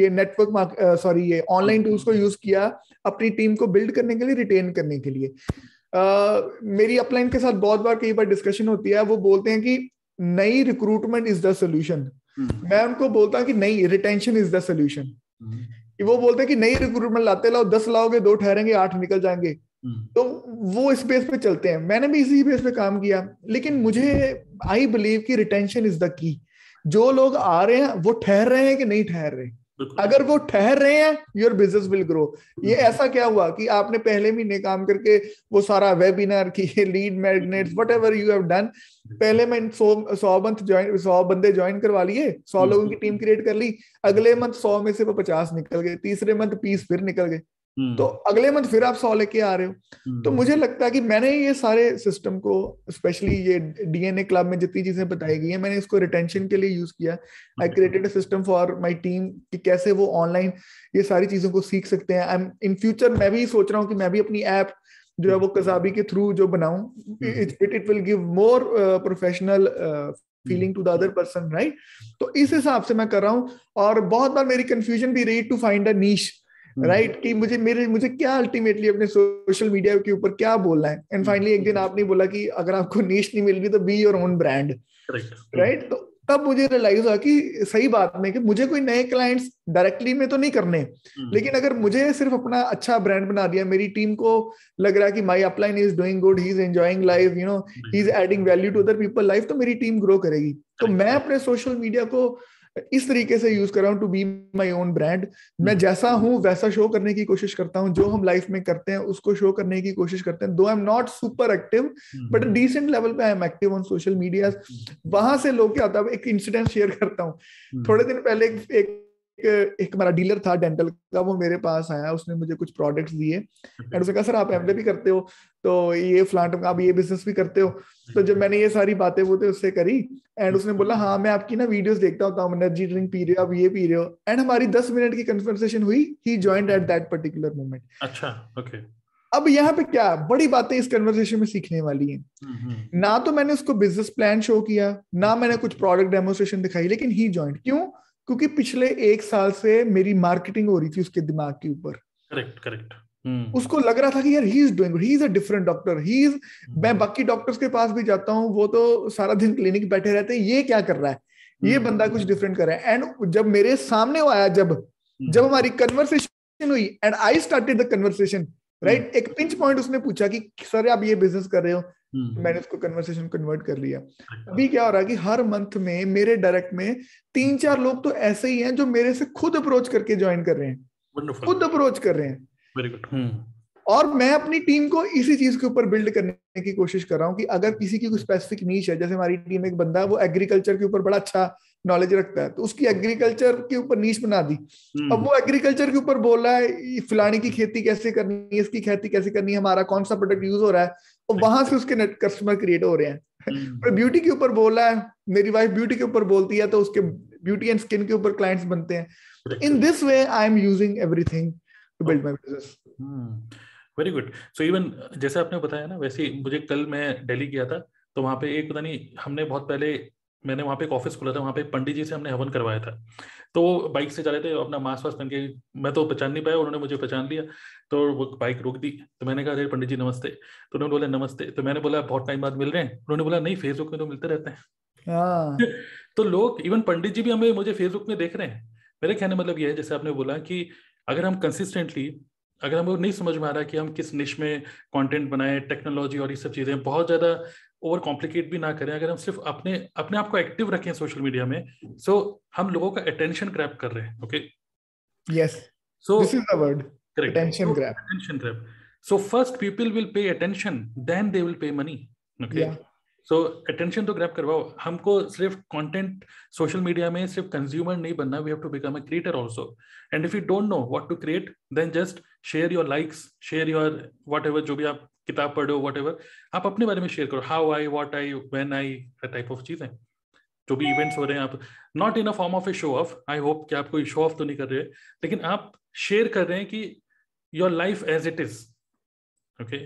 ये नेटवर्क सॉरी ये ऑनलाइन टूल्स को यूज़ किया अपनी टीम को बिल्ड करने के लिए रिटेन करने के लिए। uh, मेरी अपलाइन के साथ बहुत बार कई बार डिस्कशन होती है वो बोलते हैं कि नई रिक्रूटमेंट इज़ द सोल्यूशन मैं उनको बोलता हूँ कि नई रिटेंशन इज़ द सोल्यूशन वो बोलते हैं कि नई रिक्रूटमेंट लाते लाओ दस लाओगे दो ठहरेंगे आठ निकल जाएँगे। हम्म। तो वो इस बेस पे चलते हैं। मैंने भी इसी बेस पे काम किया। लेकिन मुझे आई बिलीव कि रिटेंशन इज़ द की जो लोग आ रहे हैं वो ठहर रहे हैं कि नहीं ठहर रहे? अगर वो ठहर रहे हैं योर बिज़नेस विल ग्रो ये ऐसा क्या हुआ कि आपने पहले महीने काम करके वो सारा वेबिनार किए lead magnets whatever you have done पहले मैं सौ सौ मंथ ज्वाइन सौ बंदे ज्वाइन करवा लिए सौ लोगों की टीम क्रिएट कर ली अगले मंथ सौ में से वो पचास निकल गए तीसरे मंथ बीस फिर निकल गए। तो हम्म। अगले मंथ फिर आप सौ लेके आ रहे हो। तो हम्म। मुझे लगता है कि मैंने ये सारे सिस्टम को स्पेशली ये डीएनए क्लब में जितनी चीज़ें बताई गई है मैंने इसको रिटेंशन के लिए यूज़ किया। I created a system for my team कि कैसे वो ऑनलाइन ये सारी चीज़ों को सीख सकते हैं। आई एम इन फ्यूचर मैं भी सोच रहा हूँ कि मैं भी अपनी ऐप जो है वो कसाबी के थ्रू जो बनाऊँ it it will give more professional feeling to the other person right तो इस हिसाब से मैं कर रहा हूँ और बहुत बार मेरी कंफ्यूजन भी रही to find a niche right right? कि मुझे मेरे मुझे क्या अल्टीमेटली अपने सोशल मीडिया के ऊपर क्या बोलना है? एंड फाइनली एक दिन आपने बोला कि अगर आपको नीच नहीं मिल रही तो be your own brand right तो तब मुझे रियलाइज़ हुआ कि सही बात में कि मुझे कोई नए क्लाइंट्स डायरेक्टली में तो नहीं करने हम्म। लेकिन अगर मुझे सिर्फ़ अपना अच्छा ब्रांड बना दिया मेरी टीम को लग रहा है कि my upline is doing good he is enjoying life you know he is adding value to other people life तो मेरी टीम ग्रो करेगी। तो मैं अपने सोशल मीडिया को इस तरीके से यूज़ कर रहा हूँ to be my own brand मैं hmm. जैसा हूँ वैसा शो करने की कोशिश करता हूँ जो हम लाइफ में करते हैं उसको शो करने की कोशिश करते हैं। Though I am not super active but decent level पे I am active on social media वहाँ से लोग क्या होता है एक इंसिडेंट शेयर करता हूँ। Hmm. थोड़े दिन पहले एक, एक एक हमारा डीलर था डेंटल का वो मेरे पास आया उसने मुझे कुछ प्रोडक्ट्स दिए। एंड उसने कहा सर आप एमबीए भी करते हो तो ये फ्लांट आप ये बिज़नेस भी करते हो। तो जब मैंने ये सारी बातें वो थे उससे करी। एंड उसने बोला हाँ मैं आपकी ना वीडियोस देखता हूँ एनर्जी ड्रिंक पी रहे हो आप ये पी रहे हो। एंड हमारी दस मिनट की कन्वर्सेशन हुई ही joint at that particular moment अच्छा ओके अब यहाँ पे क्या बड़ी बातें इस कन्वर्सेशन में सीखने वाली हैं। हम्म, हम्म। ना तो मैंने उसको बिज़नेस प्लान शो किया ना मैंने कुछ प्रोडक्ट डेमोस्ट्रेशन दिखाई लेकिन ही ज्वाइंट क्यों? क्योंकि पिछले एक साल से मेरी मार्केटिंग हो रही थी उसके दिमाग के ऊपर। Correct correct. उसको लग रहा था कि यार he is doing he is a different doctor he is मैं बाकी डॉक्टर्स के पास भी जाता हूँ वो तो सारा दिन क्लिनिक बैठे रहते हैं ये क्या कर रहा है? ये हम्म। बंदा कुछ डिफरेंट कर रहा है। एंड जब मेरे सामने वो आया जब हम्म। जब हमारी कन्वर्सेशन हुई and I started the conversation right एक पिंच पॉइंट उसने पूछा कि सर आप ये बिज़नेस कर रहे हो? मैंने उसको कन्वर्सेशन कन्वर्ट कर लिया। अभी क्या हो रहा है कि हर मंथ में मेरे डायरेक्ट में तीन चार लोग तो ऐसे ही हैं जो मेरे से खुद अप्रोच करके ज्वाइन कर रहे हैं। खुद अप्रोच कर रहे हैं। Very good hmm. और मैं अपनी टीम को इसी चीज़ के ऊपर बिल्ड करने की कोशिश कर रहा हूँ कि अगर किसी की कोई स्पेसिफिक नीच है जैसे हमारी टीम एक बंदा है वो एग्रीकल्चर के ऊपर बड़ा अच्छा नॉलेज रखता है तो उसकी एग्रीकल्चर के ऊपर नीच बना दी। हम्म। अब वो एग्रीकल्चर के ऊपर बोल रहा है फलानी की खेती कैसे करनी है इसकी खेती कैसे करनी है हमारा कौन सा प्रोडक्ट यूज़ हो रहा है? और वहाँ से उसके नेट कस्टमर क्रिएट हो रहे हैं। पर ब्यूटी के ऊपर बोल रहा है मेरी वाइफ ब्यूटी के ऊपर बोलती है तो उसके ब्यूटी एंड स्किन के ऊपर क्लाइंट्स बनते हैं। In this way I am using everything to build my business very good so even जैसे आपने बताया ना वैसे मुझे कल मैं दिल्ली गया था तो वहाँ पे एक पता नहीं हमने बहुत पहले मैंने वहाँ पे एक ऑफ़िस खोला था वहाँ पे पंडित जी से हमने हवन करवाया था। तो वो बाइक से जा रहे थे अपना मास्क वास्क पहन के मैं तो पहचान नहीं पाया उन्होंने मुझे पहचान लिया तो वो बाइक रोक दी। तो मैंने कहा अरे पंडित जी नमस्ते। तो उन्होंने बोला नमस्ते। तो मैंने बोला बहुत टाइम बाद मिल रहे हैं। उन्होंने बोला नहीं फेसबुक में तो मिलते रहते हैं। हाँ। [laughs] तो लोग इवन पंडित जी भी हमें मुझे फेसबुक में देख रहे हैं। मेरे कहने मतलब ये है जैसे आपने बोला कि अगर हम कंसिस्टेंटली अगर हमको नहीं समझ में आ रहा कि हम किस निश में कंटेंट बनाए टेक्नोलॉजी और ये सब चीज़ें बहुत ज़्यादा ओवर कॉम्प्लिकेट भी ना करें अगर हम सिर्फ़ अपने अपने आप को एक्टिव रखें सोशल मीडिया में सो so, हम लोगों का अटेंशन क्रैप कर रहे हैं okay yes so this is the word correct attention grab attention grab so first people will pay attention then they will pay money okay so attention तो grab करवाओ। हमको सिर्फ़ कंटेंट सोशल मीडिया में सिर्फ़ consumer नहीं बनना we have to become a creator also and if you don't know what to create then just share your likes share your what जो भी आप किताब पढ़ो वट आप अपने बारे में शेयर करो how I what I when I type of चीज़ें। जो भी इवेंट्स हो रहे हैं आप not in a form of a show off I hope कि आप कोई शो ऑफ़ तो नहीं कर रहे लेकिन आप शेयर कर रहे हैं कि your life as it is okay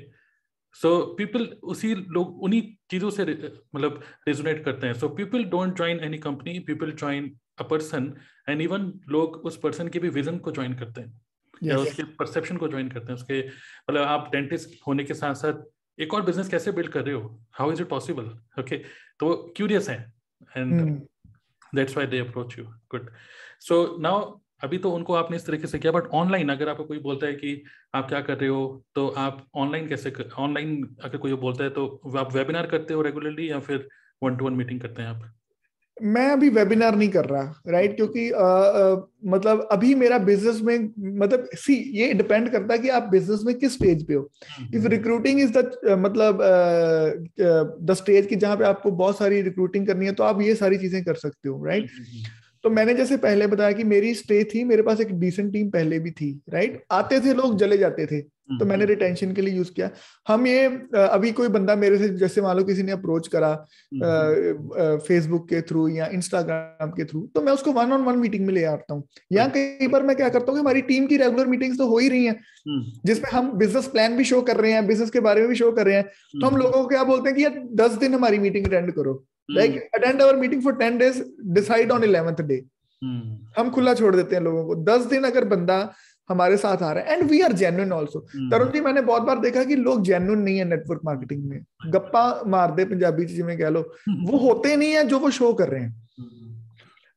so people उसी लोग, उन्हीं चीज़ों से मतलब रेजोनेट करते हैं। So people don't join any company people join a person and even लोग उस पर्सन के भी विजन को ज्वाइन करते हैं। Yes. या उसके परसेप्शन को ज्वाइन करते हैं उसके मतलब आप डेंटिस्ट होने के साथ साथ एक और बिज़नेस कैसे बिल्ड कर रहे हो? How is it possible okay तो क्यूरियस है and that's why they approach you good so now अभी तो उनको आपने इस तरीके से किया बट ऑनलाइन अगर आपको कोई बोलता है कि आप क्या कर रहे हो तो आप ऑनलाइन कैसे ऑनलाइन अगर कोई बोलता है तो आप वेबिनार करते हो रेगुलरली या फिर वन टू वन मीटिंग करते हैं आप? मैं अभी वेबिनार नहीं कर रहा राइट क्योंकि आ, आ, मतलब अभी मेरा बिज़नेस में मतलब सी ये डिपेंड करता है कि आप बिज़नेस में किस स्टेज पे हो। इफ़ रिक्रूटिंग इज़ द मतलब द स्टेज की जहाँ पे आपको बहुत सारी रिक्रूटिंग करनी है तो आप ये सारी चीज़ें कर सकते हो राइट तो मैंने जैसे पहले बताया कि मेरी स्टे थी मेरे पास एक डिसेंट टीम पहले भी थी राइट आते थे लोग जले जाते थे। तो मैंने रिटेंशन हम्म। के लिए यूज़ किया। हम ये अभी कोई बंदा मेरे से जैसे मान लो किसी ने अप्रोच करा फेसबुक के थ्रू या इंस्टाग्राम के थ्रू तो मैं उसको वन ऑन वन मीटिंग में ले आता हूँ। या कई बार मैं क्या करता हूँ कि हमारी टीम की रेगुलर मीटिंग्स तो हो ही रही हैं हम्म। जिसमें हम बिज़नेस प्लान भी शो कर रहे हैं बिज़नेस के बारे में भी शो कर रहे हैं। तो हम हम्म। लोगों को क्या बोलते हैं कि यार दस दिन हमारी मीटिंग अटेंड करो। Like attend our meeting for ten days decide on eleventh day हम खुला छोड़ देते हैं लोगों को। दस दिन अगर बंदा हमारे साथ आ रहे हैं and we are genuine also Tarun ji मैंने बहुत बार देखा कि लोग जेन्युइन नहीं है नेटवर्क मार्केटिंग में। गप्पा मार दे पंजाबी जिसमें कह लो। वो होते नहीं है जो वो शो कर रहे हैं।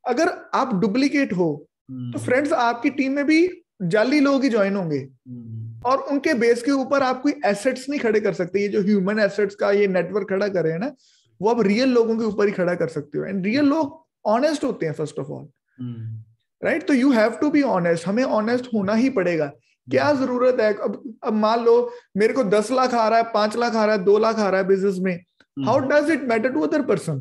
अगर आप डुप्लीकेट हो तो फ्रेंड्स आपकी टीम में भी जाली लोग ही ज्वाइन होंगे। और उनके बेस के ऊपर आप कोई एसेट्स नहीं खड़े कर सकते। ये जो ह्यूमन एसेट्स का ये नेटवर्क खड़ा कर रहे हैं ना वो आप रियल लोगों के ऊपर ही खड़ा कर सकते हो। एंड रियल लोग ऑनेस्ट होते हैं फ़र्स्ट ऑफ़ ऑल राइट तो you have to be honest हमें ऑनेस्ट होना ही पड़ेगा। क्या hmm. ज़रूरत है? अब अब मान लो मेरे को दस लाख आ रहा है पाँच लाख आ रहा है दो लाख आ रहा है बिज़नेस में। How does it matter to other person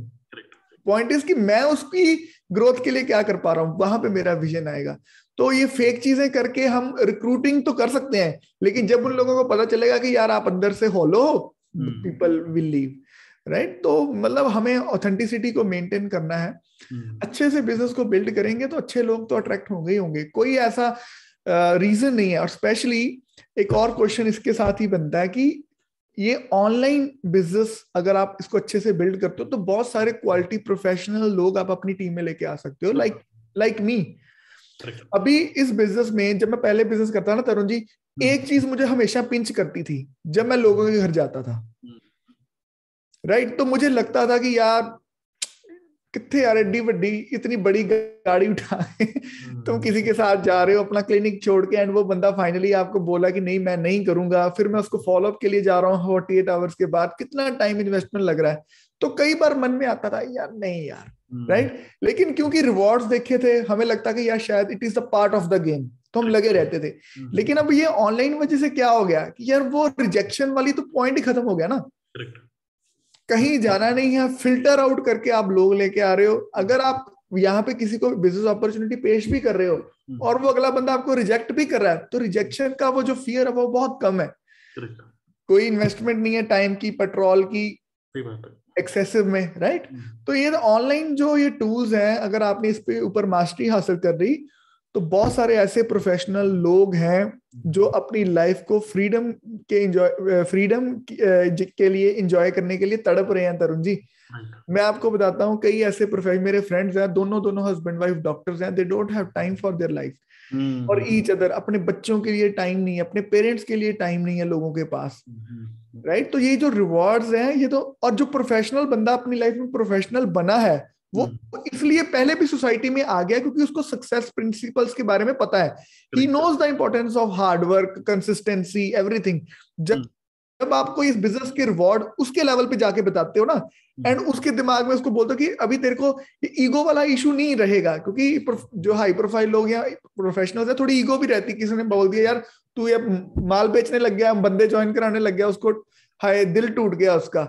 point is कि मैं उसकी ग्रोथ के लिए क्या कर पा रहा हूँ? वहाँ पे मेरा विजन आएगा। तो ये फेक चीज़ें करके हम रिक्रूटिंग तो कर सकते हैं लेकिन जब उन लोगों को पता चलेगा कि यार आप अंदर से हॉलो हो पीपल विल लीव राइट तो मतलब हमें ऑथेंटिसिटी को मेंटेन करना है। hmm. अच्छे से बिज़नेस को बिल्ड करेंगे तो अच्छे लोग तो अट्रैक्ट होंगे ही होंगे। कोई ऐसा रीजन uh, नहीं है और स्पेशली एक और क्वेश्चन इसके साथ ही बनता है कि ये ऑनलाइन बिज़नेस अगर आप इसको अच्छे से बिल्ड करते हो तो बहुत सारे क्वालिटी प्रोफेशनल लोग आप अपनी टीम में लेके आ सकते हो लाइक लाइक मी अभी इस बिज़नेस में जब मैं पहले बिज़नेस करता ना तरुण जी hmm. एक चीज़ मुझे हमेशा पिंच करती थी जब मैं लोगों के घर जाता था। Right right? तो मुझे लगता था कि यार कितने यार एड्डी वड्डी इतनी बड़ी गाड़ी उठा। [laughs] तुम किसी के साथ जा रहे हो अपना क्लिनिक छोड़ के एंड वो बंदा फाइनली आपको बोला कि नहीं मैं नहीं करूँगा। फिर मैं उसको फॉलो अप के लिए जा रहा हूँ फोर्टी एट आवर्स के बाद। कितना टाइम इन्वेस्टमेंट लग रहा है। तो कई बार मन में आता था यार नहीं यार। Right hmm. लेकिन क्योंकि रिवॉर्ड्स देखे थे हमें लगता कि यार शायद it is the part of the game तो हम लगे रहते थे। हम्म। लेकिन अब ये ऑनलाइन वजह से क्या हो गया कि यार वो रिजेक्शन वाली तो पॉइंट ही खत्म हो गया ना। कहीं जाना नहीं है फ़िल्टर आउट करके आप लोग लेके आ रहे हो। अगर आप यहाँ पे किसी को बिज़नेस अपॉर्चुनिटी पेश भी कर रहे हो हम्म। और वो अगला बंदा आपको रिजेक्ट भी कर रहा है तो रिजेक्शन का वो जो फियर है वो बहुत कम है। कोई इन्वेस्टमेंट नहीं है टाइम की पेट्रोल की एक्सेसिव में राइट हम्म। तो ये ऑनलाइन जो ये टूल्स हैं अगर आपने इस पे ऊपर मास्टरी हासिल कर रही तो बहुत सारे ऐसे प्रोफेशनल लोग हैं जो अपनी लाइफ को फ्रीडम के इंजॉय फ्रीडम के लिए इंजॉय करने के लिए तड़प रहे हैं तरुण जी। मैं आपको बताता हूँ कई ऐसे प्रोफेशन मेरे फ्रेंड्स हैं दोनों दोनों हस्बैंड वाइफ डॉक्टर्स हैं they don't have time for their life और ईच अदर अपने बच्चों के लिए टाइम नहीं है अपने पेरेंट्स के लिए टाइम नहीं है लोगों के पास। Right right? तो ये जो रिवॉर्ड्स हैं ये तो और जो प्रोफेशनल बंदा अपनी लाइफ में प्रोफेशनल बना है वो हम्म। इसलिए पहले भी सोसाइटी में आ गया क्योंकि उसको सक्सेस प्रिंसिपल्स के बारे में पता है। He knows the importance of hard work consistency everything जब हम्म। जब आपको इस बिज़नेस के रिवॉर्ड उसके लेवल पे जाके बताते हो ना एंड हम्म। उसके दिमाग में उसको बोलते हो कि अभी तेरे को ईगो वाला इशू नहीं रहेगा क्योंकि जो हाई प्रोफ़ाइल लोग या प्रोफेशनल्स है थोड़ी ईगो भी रहती किसी ने बोल दिया यार तू ये माल बेचने लग गया बंदे ज्वाइन कराने लग गया उसको हाय दिल टूट गया उसका।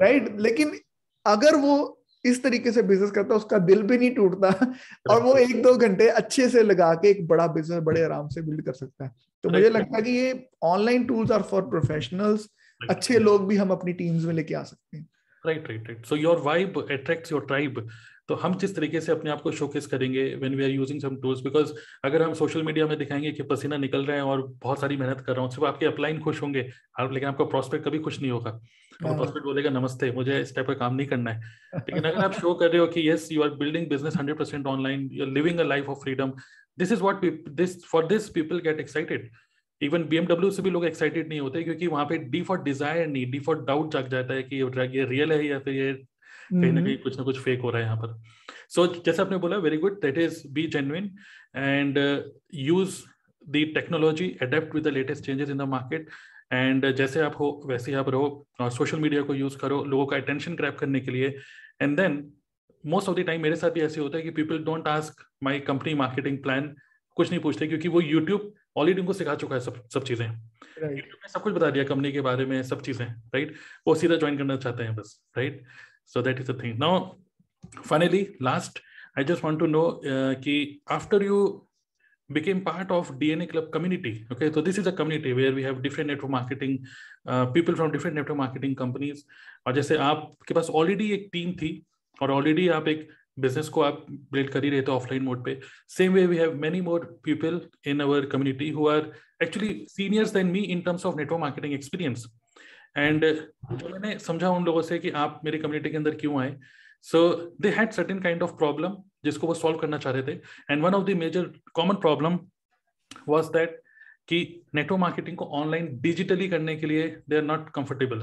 राइट लेकिन अगर वो इस तरीके से बिज़नेस करता है उसका दिल भी नहीं टूटता [laughs] और वो एक दो घंटे अच्छे से लगा के एक बड़ा बिज़नेस बड़े आराम से बिल्ड कर सकता है। तो मुझे लगता है कि ये online tools are for professionals अच्छे लोग भी हम अपनी टीम्स में लेके आ सकते हैं। Right right right so your vibe attracts your tribe तो हम जिस तरीके से अपने आप को शोकेस करेंगे when we are using some tools because अगर हम सोशल मीडिया में दिखाएँगे कि पसीना निकल रहे हैं और बहुत सारी मेहनत कर रहा हूँ सिर्फ़ आपके अपलाइन खुश होंगे आप लेकिन आपका प्रॉस्पेक्ट कभी खुश नहीं होगा। प्रॉस्पेक्ट हाँ। बोलेगा नमस्ते मुझे इस टाइप का काम नहीं करना है। [laughs] लेकिन अगर आप शो कर रहे हो कि yes you are building business hundred percent online you are living a life of freedom this is what this for this people get excited even BMW से भी लोग एक्साइटेड नहीं होते क्योंकि वहाँ पे डी फॉर डिज़ायर नहीं डी फॉर डाउट जाग जाता है कि ये रियल है या फिर ये कहीं ना कहीं कुछ ना कुछ फेक हो रहा है यहाँ पर। सो so, जैसे आपने बोला very good that is be genuine and use the technology adapt with the latest changes in the market and जैसे आप हो वैसे आप रहो सोशल मीडिया को यूज़ करो लोगों का अटेंशन ग्रैप करने के लिए। And then most of the time मेरे साथ भी ऐसे होता है कि people don't ask my company marketing plan कुछ नहीं पूछते क्योंकि वो यूट्यूब ऑलरेडी उनको सिखा चुका है सब सब चीज़ें। YouTube right. ने सब कुछ बता दिया कंपनी के बारे में सब चीज़ें राइट right? वो सीधा ज्वाइन करना चाहते हैं बस right So that is the thing now finally, last, I just want to know uh, ki after you became part of DNA Club community. Okay, so this is a community where we have different network marketing uh, people from different network marketing companies. और जैसे आपके पास already एक team थी और already आप एक business को आप बिल्ड कर ही रहे थे ऑफलाइन मोड पे same way we have many more people in our community who are actually seniors than me in terms of network marketing experience and जो मैंने समझा उन लोगों से कि आप मेरी कम्युनिटी के अंदर क्यों आए? So they had certain kind of problem जिसको वो सॉल्व करना चाह रहे थे। And one of the major common problem was that कि नेटवर्क मार्केटिंग को ऑनलाइन डिजिटली करने के लिए दे आर नॉट कंफर्टेबल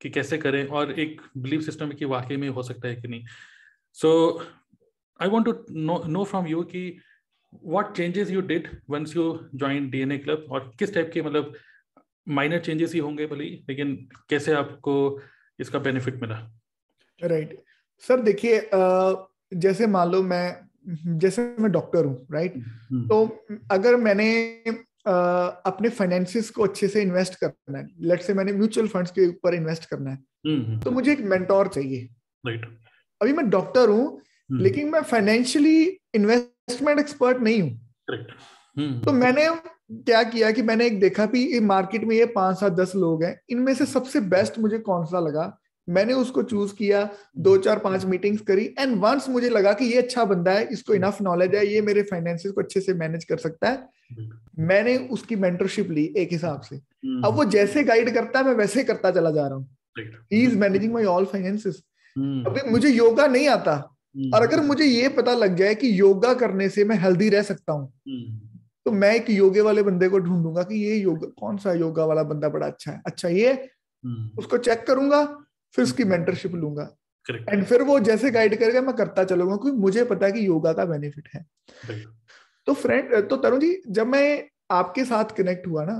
कि कैसे करें और एक बिलीव सिस्टम कि वाकई में हो सकता है कि नहीं। So I want to know from you कि what changes you did once you join D N A club और किस टाइप के मतलब माइनर चेंजेस ही होंगे भले लेकिन कैसे आपको इसका बेनिफिट मिला? Right right. सर देखिए जैसे मान लो मैं जैसे मैं डॉक्टर हूँ राइट हम्म। तो अगर मैंने अपने फाइनेंसिस को अच्छे से इन्वेस्ट करना है लेट से मैंने म्यूचुअल फंड्स के ऊपर इन्वेस्ट करना है हम्म, हम्म। तो मुझे एक मेंटोर चाहिए। राइट अभी मैं डॉक्टर हूँ लेकिन मैं फाइनेंशियली इन्वेस्टमेंट एक्सपर्ट नहीं हूँ। तो मैंने क्या किया कि मैंने एक देखा कि मार्केट में ये पाँच सात दस लोग हैं। इनमें से सबसे बेस्ट मुझे कौन सा लगा? मैंने उसको चूज़ किया दो चार पाँच मीटिंग्स करी एंड वंस मुझे लगा कि ये अच्छा बंदा है इसको इनफ नॉलेज है ये मेरे फाइनेंसिस को अच्छे से मैनेज कर सकता है। मैंने उसकी मेंटरशिप ली एक हिसाब से। हम्म। अब वो जैसे गाइड करता है मैं वैसे करता चला जा रहा हूँ। He is managing my all finances अभी मुझे योगा नहीं आता। हम्म। और अगर मुझे ये पता लग जाए कि योगा करने से मैं हेल्दी रह सकता हूँ। हम्म। तो मैं एक योगे वाले बंदे को ढूंढूँगा कि ये योगा कौन सा योगा वाला बंदा बड़ा अच्छा है? अच्छा ये उसको चेक करूँगा फिर उसकी मेंटरशिप लूँगा। एंड फिर वो जैसे गाइड करेगा मैं करता चलूँगा क्योंकि मुझे पता है कि योगा का बेनिफिट है। तो फ्रेंड तो तरुण जी जब मैं आपके साथ कनेक्ट हुआ ना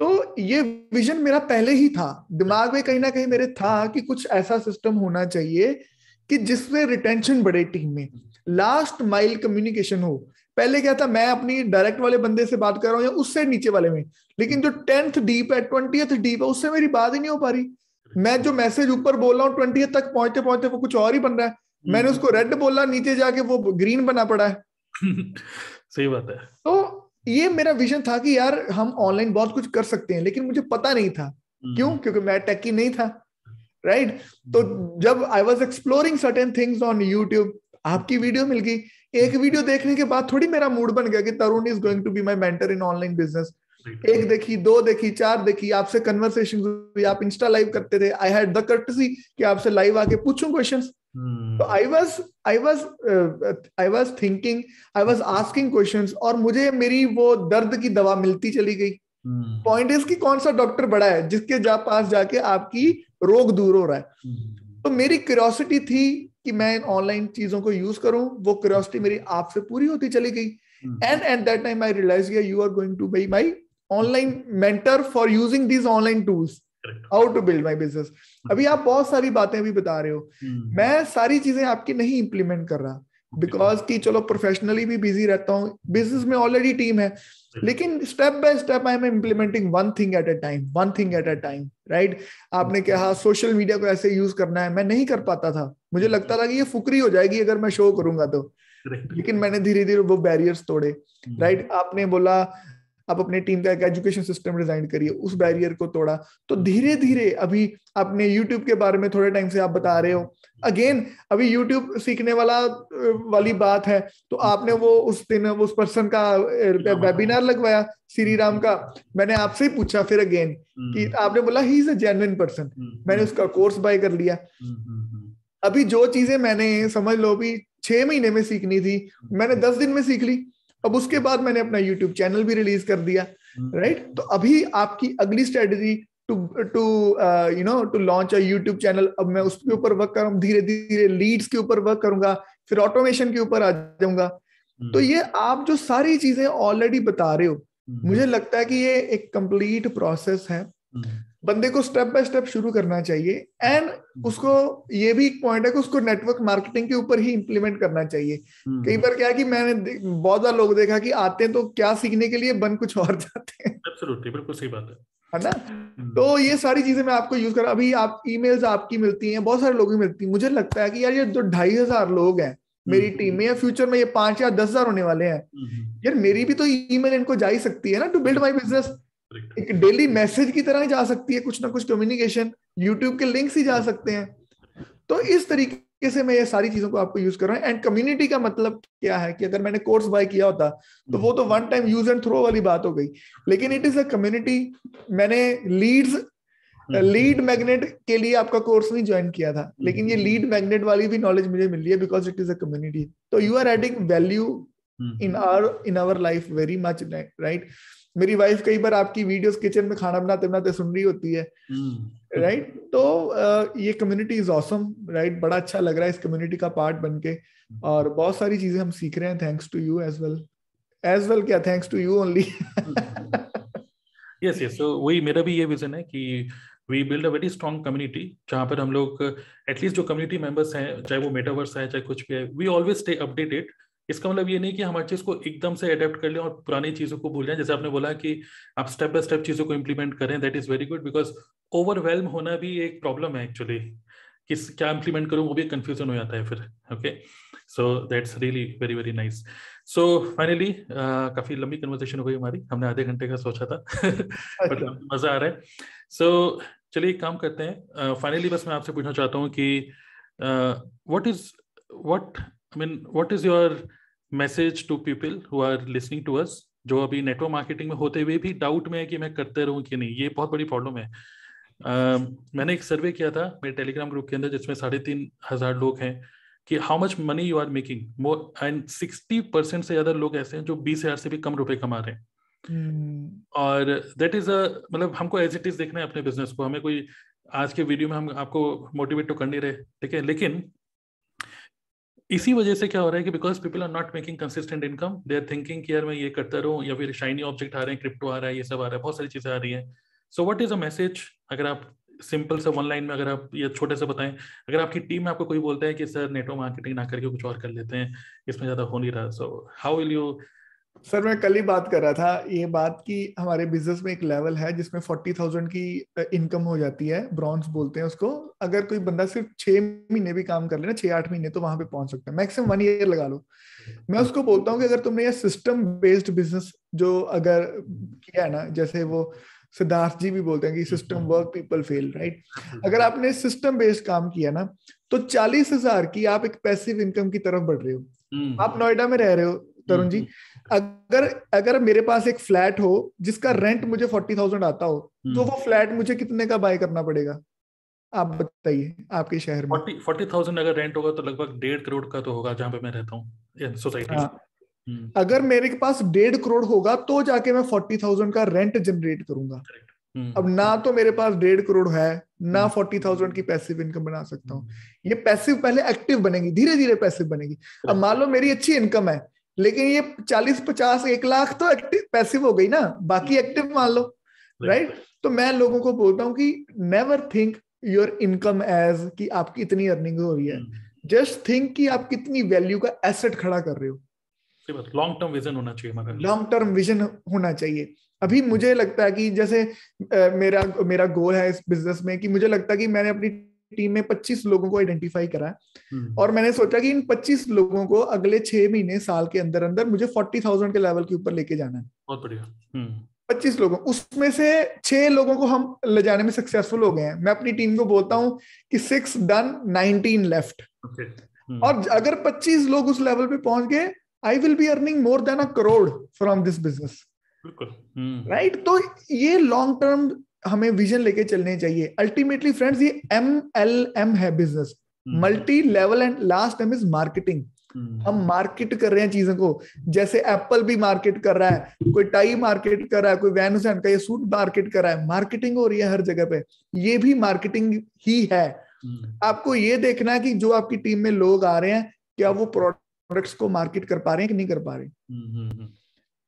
तो ये विजन मेरा पहले ही था। दिमाग में कहीं ना कहीं मेरे था कि कुछ ऐसा सिस्टम होना चाहिए कि जिसमें रिटेंशन बढ़े टीम में। लास्ट माइल कम्युनिकेशन हो। पहले क्या था मैं अपनी डायरेक्ट वाले बंदे से बात कर रहा हूँ या उससे नीचे वाले में लेकिन जो टेंथ डीप है ट्वेंटी डीप है उससे मेरी बात ही नहीं हो पा रही मैं जो मैसेज ऊपर बोल रहा हूँ ट्वेंटी तक पहुँचते पहुँचते वो कुछ और ही बन रहा है मैंने हम्म। उसको रेड बोला नीचे जाके वो ग्रीन बना पड़ा है [laughs] सही बात है तो ये मेरा विजन था कि यार हम ऑनलाइन बहुत कुछ कर सकते हैं लेकिन मुझे पता नहीं था हम्म। क्यों क्योंकि मैं टेकी नहीं था राइट right? तो हम्म। जब I was exploring certain things on YouTube आपकी वीडियो मिल गई एक वीडियो देखने के बाद थोड़ी मेरा मूड बन गया कि Tarun is going to be my mentor in online business एक देखी दो देखी चार देखी आपसे कन्वर्सेशन हुई आप इंस्टा लाइव करते थे आई हैड द कर्टसी कि आपसे लाइव आके पूछूँ क्वेश्चंस hmm. तो I was I was I was thinking I was asking questions और मुझे मेरी वो दर्द की दवा मिलती चली गई पॉइंट hmm. इज़ कि कौन सा डॉक्टर बड़ा है जिसके जा पास जाके आपकी रोग दूर हो रहा है hmm. तो मेरी क्यूरियोसिटी थी कि मैं इन ऑनलाइन चीज़ों को यूज़ करूँ वो क्यूरियोसिटी मेरी आपसे पूरी होती चली गई। And at that time I realise you are going to be my online mentor for using these online tools how to build my business अभी आप बहुत सारी बातें अभी बता रहे हो। hmm. मैं सारी चीज़ें आपकी नहीं इंप्लीमेंट कर रहा। बिकॉज़ की चलो प्रोफेशनली भी बिज़ी रहता हूँ बिज़नेस में ऑलरेडी टीम है लेकिन step by step I am implementing one thing at a time one thing at a time right आपने कहा सोशल मीडिया को ऐसे यूज़ करना है मैं नहीं कर पाता था। मुझे. लगता था कि ये फुकरी हो जाएगी अगर मैं शो करूँगा तो। लेकिन मैंने धीरे धीरे वो बैरियर्स तोड़े राइट. आपने बोला आप अपने टीम का एक एजुकेशन सिस्टम डिज़ाइन करिए उस बैरियर को तोड़ा। तो धीरे धीरे अभी आपने यूट्यूब के बारे में थोड़े टाइम से आप बता रहे हो। अगेन अभी यूट्यूब सीखने वाला वाली बात है तो आपने वो उस दिन उस पर्सन का वेबिनार लगवाया श्री राम का। मैंने आपसे ही पूछा फिर अगेन कि हम्म। आपने बोला he is a genuine person मैंने उसका कोर्स बाय कर लिया। हम्म, हम्म, अभी जो चीज़ें मैंने समझ लो अभी छह महीने में सीखनी थी मैंने दस दिन में सीख ली। अब उसके बाद मैंने अपना यूट्यूब चैनल भी रिलीज़ कर दिया राइट हम्म। तो अभी आपकी अगली strategy to to you know to launch a YouTube channel अब मैं उसके ऊपर वर्क करूँ धीरे धीरे लीड्स के ऊपर वर्क करूँगा फिर ऑटोमेशन के ऊपर आ जाऊँगा तो हम्म। ये आप जो सारी चीज़ें ऑलरेडी बता रहे हो हम्म। मुझे लगता है कि ये एक कंप्लीट प्रोसेस है बंदे को स्टेप बाय स्टेप शुरू करना चाहिए एंड हम्म। उसको ये भी एक पॉइंट है कि उसको नेटवर्क मार्केटिंग के ऊपर ही इंप्लीमेंट करना चाहिए। हम्म। कई बार क्या है कि मैंने बहुत ज़्यादा लोग देखा कि आते हैं तो क्या सीखने के लिए बन कुछ और जाते हैं। बिल्कुल सही बात है। है ना? हम्म। तो ये सारी चीज़ें मैं आपको यूज़ कर रहा अभी आप ईमेल्स आपकी मिलती हैं बहुत सारे लोगों की मिलती है। मुझे लगता है कि यार ये जो ढाई हज़ार लोग हैं मेरी टीम में या फ्यूचर में ये पाँच या दस हज़ार होने वाले हैं यार मेरी भी तो ईमेल इनको जा ही सकती है ना टू बिल्ड माई बिज़नेस एक डेली मैसेज की तरह ही जा सकती है कुछ ना कुछ कम्युनिकेशन यूट्यूब के लिंक्स ही जा सकते हैं। तो इस तरीके से मैं ये सारी चीज़ों को आपको यूज़ कर रहा हूँ। एंड कम्युनिटी का मतलब क्या है कि अगर मैंने कोर्स बाय किया होता तो वो तो one time use and throw वाली बात हो गई। लेकिन इट इज़ अ कम्युनिटी मैंने लीड्स लीड मैग्नेट के लिए आपका कोर्स नहीं ज्वाइन किया था। लेकिन ये लीड मैग्नेट वाली भी नॉलेज मुझे मिल रही है because it is a community so you are adding value in our in our life very much right मेरी वाइफ कई बार आपकी वीडियोस किचन में खाना बनाते बनाते सुन रही होती है राइट hmm. तो uh, ये कम्युनिटी इज़ ऑसम राइट बड़ा अच्छा लग रहा है इस कम्युनिटी का पार्ट बन के। और बहुत सारी चीज़ें हम सीख रहे हैं thanks to you as well as well क्या? Thanks to you only yes yes so वही मेरा भी ये विजन है कि we build a very strong community जहाँ पर हम लोग एटलीस्ट जो कम्युनिटी मेंबर्स हैं चाहे वो मेटावर्स है चाहे कुछ भी है वी ऑलवेज स्टे अपडेटेड इसका मतलब ये नहीं कि हम हर चीज़ को एकदम से अडेप्ट कर लें और पुरानी चीज़ों को भूल जाएँ। जैसे आपने बोला कि आप स्टेप बाय स्टेप चीज़ों को इम्प्लीमेंट करें that is very good because overwhelm होना भी एक प्रॉब्लम है एक्चुअली किस क्या इम्प्लीमेंट करूँ वो भी कंफ्यूजन हो जाता है फिर okay so that's really very very nice so finally काफ़ी लंबी कन्वर्सेशन हो गई हमारी। हमने आधे घंटे का सोचा था [laughs] बट अच्छा। मज़ा आ रहा है। सो so, चलिए एक काम करते हैं। फाइनली uh, बस मैं आपसे पूछना चाहता हूँ कि what is what I mean what is your message to people who are listening to us जो अभी नेटवर्क मार्केटिंग में होते हुए भी डाउट में है कि मैं करते रहूँ कि नहीं ये बहुत बड़ी प्रॉब्लम है। uh, मैंने एक सर्वे किया था मेरे टेलीग्राम ग्रुप के अंदर जिसमें साढ़े तीन हज़ार लोग हैं कि how much money you are making more and sixty percent से ज़्यादा लोग ऐसे हैं जो बीस हज़ार से भी कम रुपए कमा रहे हैं। hmm. और दैट इज़ अ मतलब हमको एज इट इज़ देखना है अपने बिज़नेस को। हमें कोई आज के वीडियो में हम आपको मोटिवेट तो कर नहीं रहे ठीक है? लेकिन इसी वजह से क्या हो रहा है कि because people are not making consistent income they are thinking कि यार मैं ये करता रहूँ या फिर शाइनी ऑब्जेक्ट आ रहे हैं क्रिप्टो आ रहा है, ये सब आ रहा है, बहुत सारी चीज़ें आ रही है। So what is a message अगर आप सिंपल से वन लाइन में अगर आप या छोटे से बताएँ, अगर आपकी टीम में आपको कोई बोलता है कि सर नेटवर्क मार्केटिंग ना करके कुछ और कर लेते हैं, इसमें ज़्यादा हो नहीं रहा। So how will you sir मैं कल ही बात कर रहा था ये बात की हमारे बिज़नेस में एक लेवल है जिसमें फोर्टी थाउज़ेंड की इनकम हो जाती है ब्रॉन्स बोलते हैं उसको। अगर कोई बंदा सिर्फ़ छह महीने भी काम कर लेना छह आठ महीने तो वहाँ पे पहुँच सकता है। मैक्सिमम वन ईयर लगा लो। मैं उसको बोलता हूँ कि अगर तुमने ये सिस्टम बेस्ड बिज़नेस जो अगर किया है ना जैसे वो सिद्धार्थ जी भी बोलते हैं कि system work people fail right अगर आपने सिस्टम बेस्ड काम किया ना तो चालीस हज़ार की आप एक पैसिव इनकम की तरफ़ बढ़ रहे हो। हम्म। आप नोएडा में रह रहे हो तरुण जी हम्म। अगर अगर मेरे पास एक फ्लैट हो जिसका रेंट मुझे फोर्टी थाउज़ेंड आता हो तो हम्म। वो फ्लैट मुझे कितने का बाय करना पड़ेगा? आप बताइए आपके शहर में। फोर्टी थाउज़ेंड अगर रेंट होगा तो लगभग डेढ़ करोड़ का तो होगा जहाँ पे मैं रहता हूँ सोसाइटी। हाँ, हम्म। अगर मेरे पास डेढ़ करोड़ होगा तो जाके मैं फोर्टी थाउज़ेंड का रेंट जनरेट करूँगा। हम्म। अब ना तो मेरे पास डेढ़ करोड़ है ना फोर्टी हम्म। थाउज़ेंड की पैसिव इनकम बना सकता हूँ। ये पैसिव पहले एक्टिव बनेगी धीरे धीरे पैसिव बनेगी। अब मान लो मेरी अच्छी इनकम है लेकिन ये चालीस पचास एक लाख तो एक्टिव पैसिव हो गई ना बाकी एक्टिव मान लो राइट right? तो मैं लोगों को बोलता हूँ कि never think your income as कि आपकी इतनी अर्निंग हो रही है। जस्ट थिंक कि आप कितनी वैल्यू का एसेट खड़ा कर रहे हो। लॉन्ग टर्म विजन होना चाहिए लॉन्ग टर्म विजन होना चाहिए। अभी मुझे लगता है कि जैसे मेरा मेरा गोल है इस बिज़नेस में कि मुझे लगता है कि मैंने अपनी टीम में 25 लोगों को आइडेंटिफाई करा हम्म। और मैंने सोचा कि इन 25 लोगों को अगले छह महीने साल के अंदर अंदर मुझे 40,000 के लेवल के ऊपर लेके जाना है। बहुत बढ़िया। हम्म। पच्चीस लोगों उसमें से छह लोगों को हम ले जाने में सक्सेसफुल हो गए हैं। मैं अपनी टीम को बोलता हूँ कि सिक्स डन नाइनटीन लेफ़्ट और अगर पच्चीस लोग उस लेवल पे पहुँच गए I will be earning more than a crore from this business right तो ये लॉन्ग टर्म हमें विजन लेके चलने चाहिए। अल्टीमेटली फ्रेंड्स ये एम एल एम है business multi level and last M is marketing हम मार्केट कर रहे हैं चीज़ों को। जैसे एप्पल भी मार्केट कर रहा है कोई टाई मार्केट कर रहा है कोई वैनुसन का ये सूट मार्केट कर रहा है। मार्केटिंग हो रही है हर जगह पे। ये भी मार्केटिंग ही है। hmm. आपको ये देखना है कि जो आपकी टीम में लोग आ रहे हैं क्या वो प्रोडक्ट्स को मार्केट कर पा रहे हैं कि नहीं कर पा रहे? हम्म, हम्म, हम्म।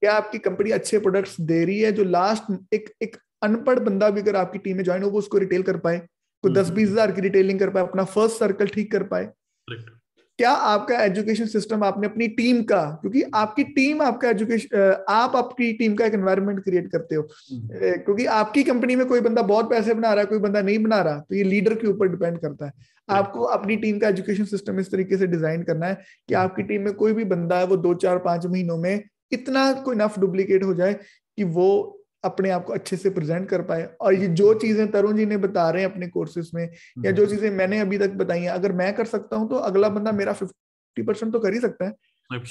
क्या आपकी कंपनी अच्छे प्रोडक्ट्स दे रही है? जो लास्ट एक एक अनपढ़ बंदा भी अगर आपकी टीम में ज्वाइन हो वो उसको रिटेल कर पाए कोई दस बीस हज़ार की रिटेलिंग कर पाए अपना फ़र्स्ट सर्कल ठीक कर पाए। क्या आपका एजुकेशन सिस्टम आपने अपनी टीम का क्योंकि आपकी टीम आपका एजुकेशन आप आपकी टीम का एक एनवायरनमेंट क्रिएट करते हो। क्योंकि आपकी कंपनी में कोई बंदा बहुत पैसे बना रहा है कोई बंदा नहीं बना रहा तो ये लीडर के ऊपर डिपेंड करता है। आपको अपनी टीम का एजुकेशन सिस्टम इस तरीके से डिज़ाइन करना है कि आपकी टीम में कोई भी बंदा है वो दो चार पाँच महीनों में इतना कोई नफ डुप्लीकेट हो जाए कि वो अपने आप को अच्छे से प्रेजेंट कर पाए। और ये जो चीज़ें तरुण जी ने बता रहे हैं अपने कोर्सेज में या जो चीज़ें मैंने अभी तक बताई हैं अगर मैं कर सकता हूँ तो अगला बंदा मेरा फिफ्टी परसेंट तो कर ही सकता है।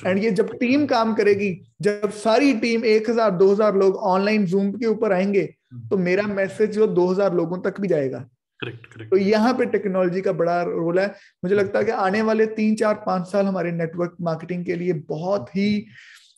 एंड ये जब टीम काम करेगी जब सारी टीम एक हज़ार दो हज़ार लोग ऑनलाइन जूम के ऊपर आएँगे तो मेरा मैसेज जो दो हज़ार लोगों तक भी जाएगा। Correct, correct. तो यहाँ पे टेक्नोलॉजी का बड़ा रोल है। मुझे लगता है कि आने वाले तीन चार पाँच साल हमारे नेटवर्क मार्केटिंग के लिए बहुत ही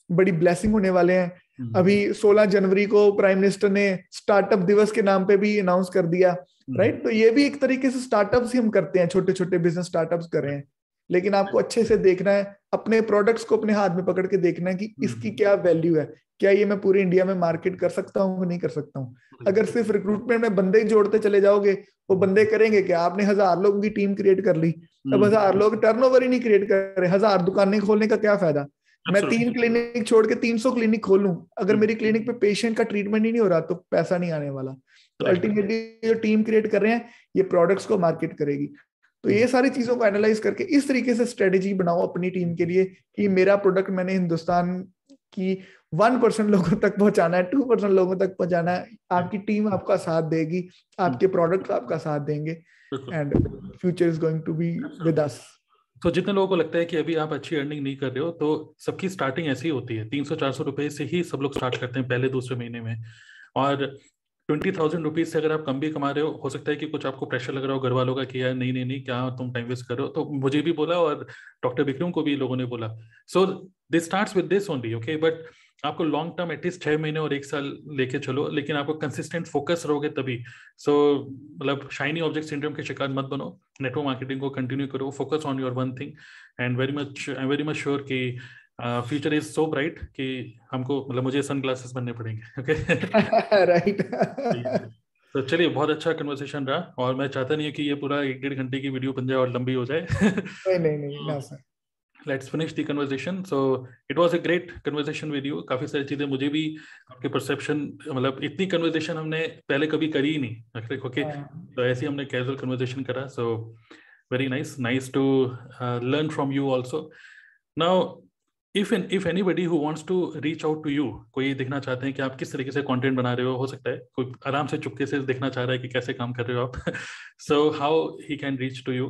बड़ी ब्लेसिंग होने वाले हैं। हम्म। अभी 16 जनवरी को प्राइम मिनिस्टर ने स्टार्टअप दिवस के नाम पे भी अनाउंस कर दिया राइट हम्म। तो ये भी एक तरीके से स्टार्टअप्स ही हम करते हैं छोटे छोटे बिज़नेस स्टार्टअप्स कर रहे हैं। लेकिन आपको अच्छे से देखना है अपने प्रोडक्ट्स को अपने हाथ में पकड़ के देखना है कि इसकी क्या वैल्यू है। क्या ये मैं पूरे इंडिया में मार्केट कर सकता हूँ नहीं कर सकता हूँ? अगर सिर्फ़ रिक्रूटमेंट में बंदे जोड़ते चले जाओगे वो बंदे करेंगे क्या? आपने हज़ार लोगों की टीम क्रिएट कर ली। अब हम्म। हज़ार लोग टर्नओवर ही नहीं क्रिएट कर रहे। हज़ार दुकानें खोलने का क्या फ़ायदा? मैं तीन क्लिनिक छोड़ के तीन सौ क्लिनिक खोल। अगर हम्म। मेरी क्लिनिक पे पेशेंट का ट्रीटमेंट ही नहीं हो रहा तो पैसा नहीं आने वाला। तो अल्टीमेटली जो टीम क्रिएट कर रहे हैं ये प्रोडक्ट्स को मार्केट करेगी। तो ये सारी चीज़ों को एनालाइज करके इस तरीके से स्ट्रेटेजी बनाओ अपनी टीम के लिए कि मेरा प्रोडक्ट मैंने हिंदुस्तान की वन परसेंट लोगों तक पहुंचाना है टू परसेंट लोगों तक पहुंचाना है। आपकी टीम आपका साथ देगी आपके प्रोडक्ट आपका साथ देंगे and future is going to be with us तो जितने लोगों को लगता है कि अभी आप अच्छी अर्निंग नहीं कर रहे हो तो सबकी स्टार्टिंग ऐसी ही होती है। तीन सौ, चार सौ रुपए से ही सब लोग स्टार्ट करते हैं पहले, दूसरे महीने में। और ट्वेंटी थाउज़ेंड रुपीज़ से अगर आप कम भी कमा रहे हो हो सकता है कि कुछ आपको प्रेशर लग रहा हो, घर वालों का कि यार नहीं नहीं नहीं, क्या तुम टाइम वेस्ट करो तो मुझे भी बोला और डॉक्टर विक्रम को भी लोगों ने बोला। So this start with this only okay but आपको लॉन्ग टर्म एटलीस्ट छह महीने और एक साल लेके चलो लेकिन आपको कंसिस्टेंट फोकस रहोगे तभी। सो so, मतलब शाइनी ऑब्जेक्ट सिंड्रोम के शिकार मत बनो। नेटवर्क मार्केटिंग को कंटिन्यू करो। Focus on your one thing and very much I very much sure कि फ्यूचर इज़ सो ब्राइट कि हमको मतलब मुझे सन ग्लासेस बनने पड़ेंगे ओके राइट [laughs] [laughs] तो चलिए बहुत अच्छा कन्वर्सेशन रहा और मैं चाहता नहीं है कि ये पूरा एक डेढ़ घंटे की वीडियो बन जाए और लंबी हो जाए। नहीं नहीं नहीं [laughs] ना sir let's finish the conversation so it was a great conversation with you काफ़ी सारी चीज़ें मुझे भी आपके परसेप्शन मतलब इतनी कन्वर्सेशन हमने पहले कभी करी ही नहीं। ओके हाँ। तो ऐसे हमने कैजुअल कन्वर्सेशन करा। So very nice nice to learn from you also now if an if anybody who wants to reach out to you कोई देखना चाहते हैं कि आप किस तरीके से कंटेंट बना रहे हो हो सकता है। कोई आराम से चुपके से देखना चाह रहा है कि कैसे काम कर रहे हो आप। So how he can reach to you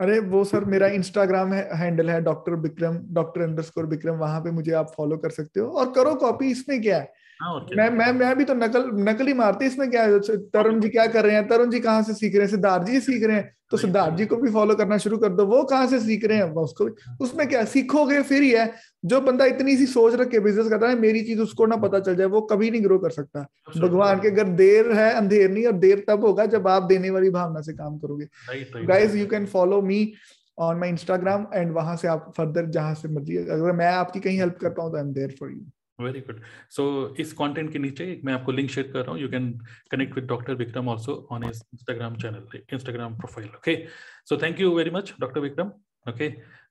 अरे वो सर मेरा इंस्टाग्राम है हैंडल है doctor Bikram doctor underscore Vikram वहाँ पे मुझे आप फॉलो कर सकते हो। और करो कॉपी इसमें क्या है? हाँ, मैं मैं मैं भी तो नकल नकल ही मारती इसमें क्या है? तरुण जी क्या कर रहे हैं? तरुण जी कहाँ से सीख रहे हैं? सिद्धार्थ जी सीख रहे हैं। तो सिद्धार्थ जी को भी फॉलो करना शुरू कर दो। वो कहाँ से सीख रहे हैं? उसको उसमें क्या सीखोगे फिर ही है। जो बंदा इतनी सी सोच रख के बिज़नेस करता है मेरी चीज़ उसको ना पता चल जाए वो कभी नहीं ग्रो कर सकता। भगवान के अगर देर है अंधेर नहीं और देर तब होगा जब आप देने वाली भावना से काम करोगे। Guys you can follow me on my Instagram and वहाँ से आप फर्दर जहाँ से मर्ज़ी अगर मैं आपकी कहीं हेल्प कर पाऊँ तो I am there for you very good so इस कंटेंट के नीचे मैं आपको लिंक शेयर कर रहा हूँ। You can connect with doctor Vikram also on his Instagram channel Instagram profile okay so thank you very much doctor Vikram okay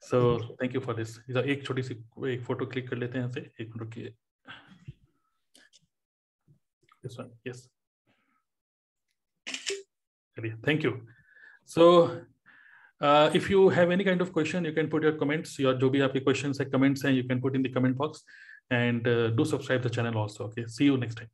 so thank you for this एक छोटी सी एक फ़ोटो क्लिक कर लेते हैं यहाँ से एक मिनट रुकिए। This one yes. thank you. So uh, if you have any kind of question you can put your comments. Your जो भी आपके questions है comments हैं you can put in the comment box. And uh, do subscribe the channel also okay? See you next time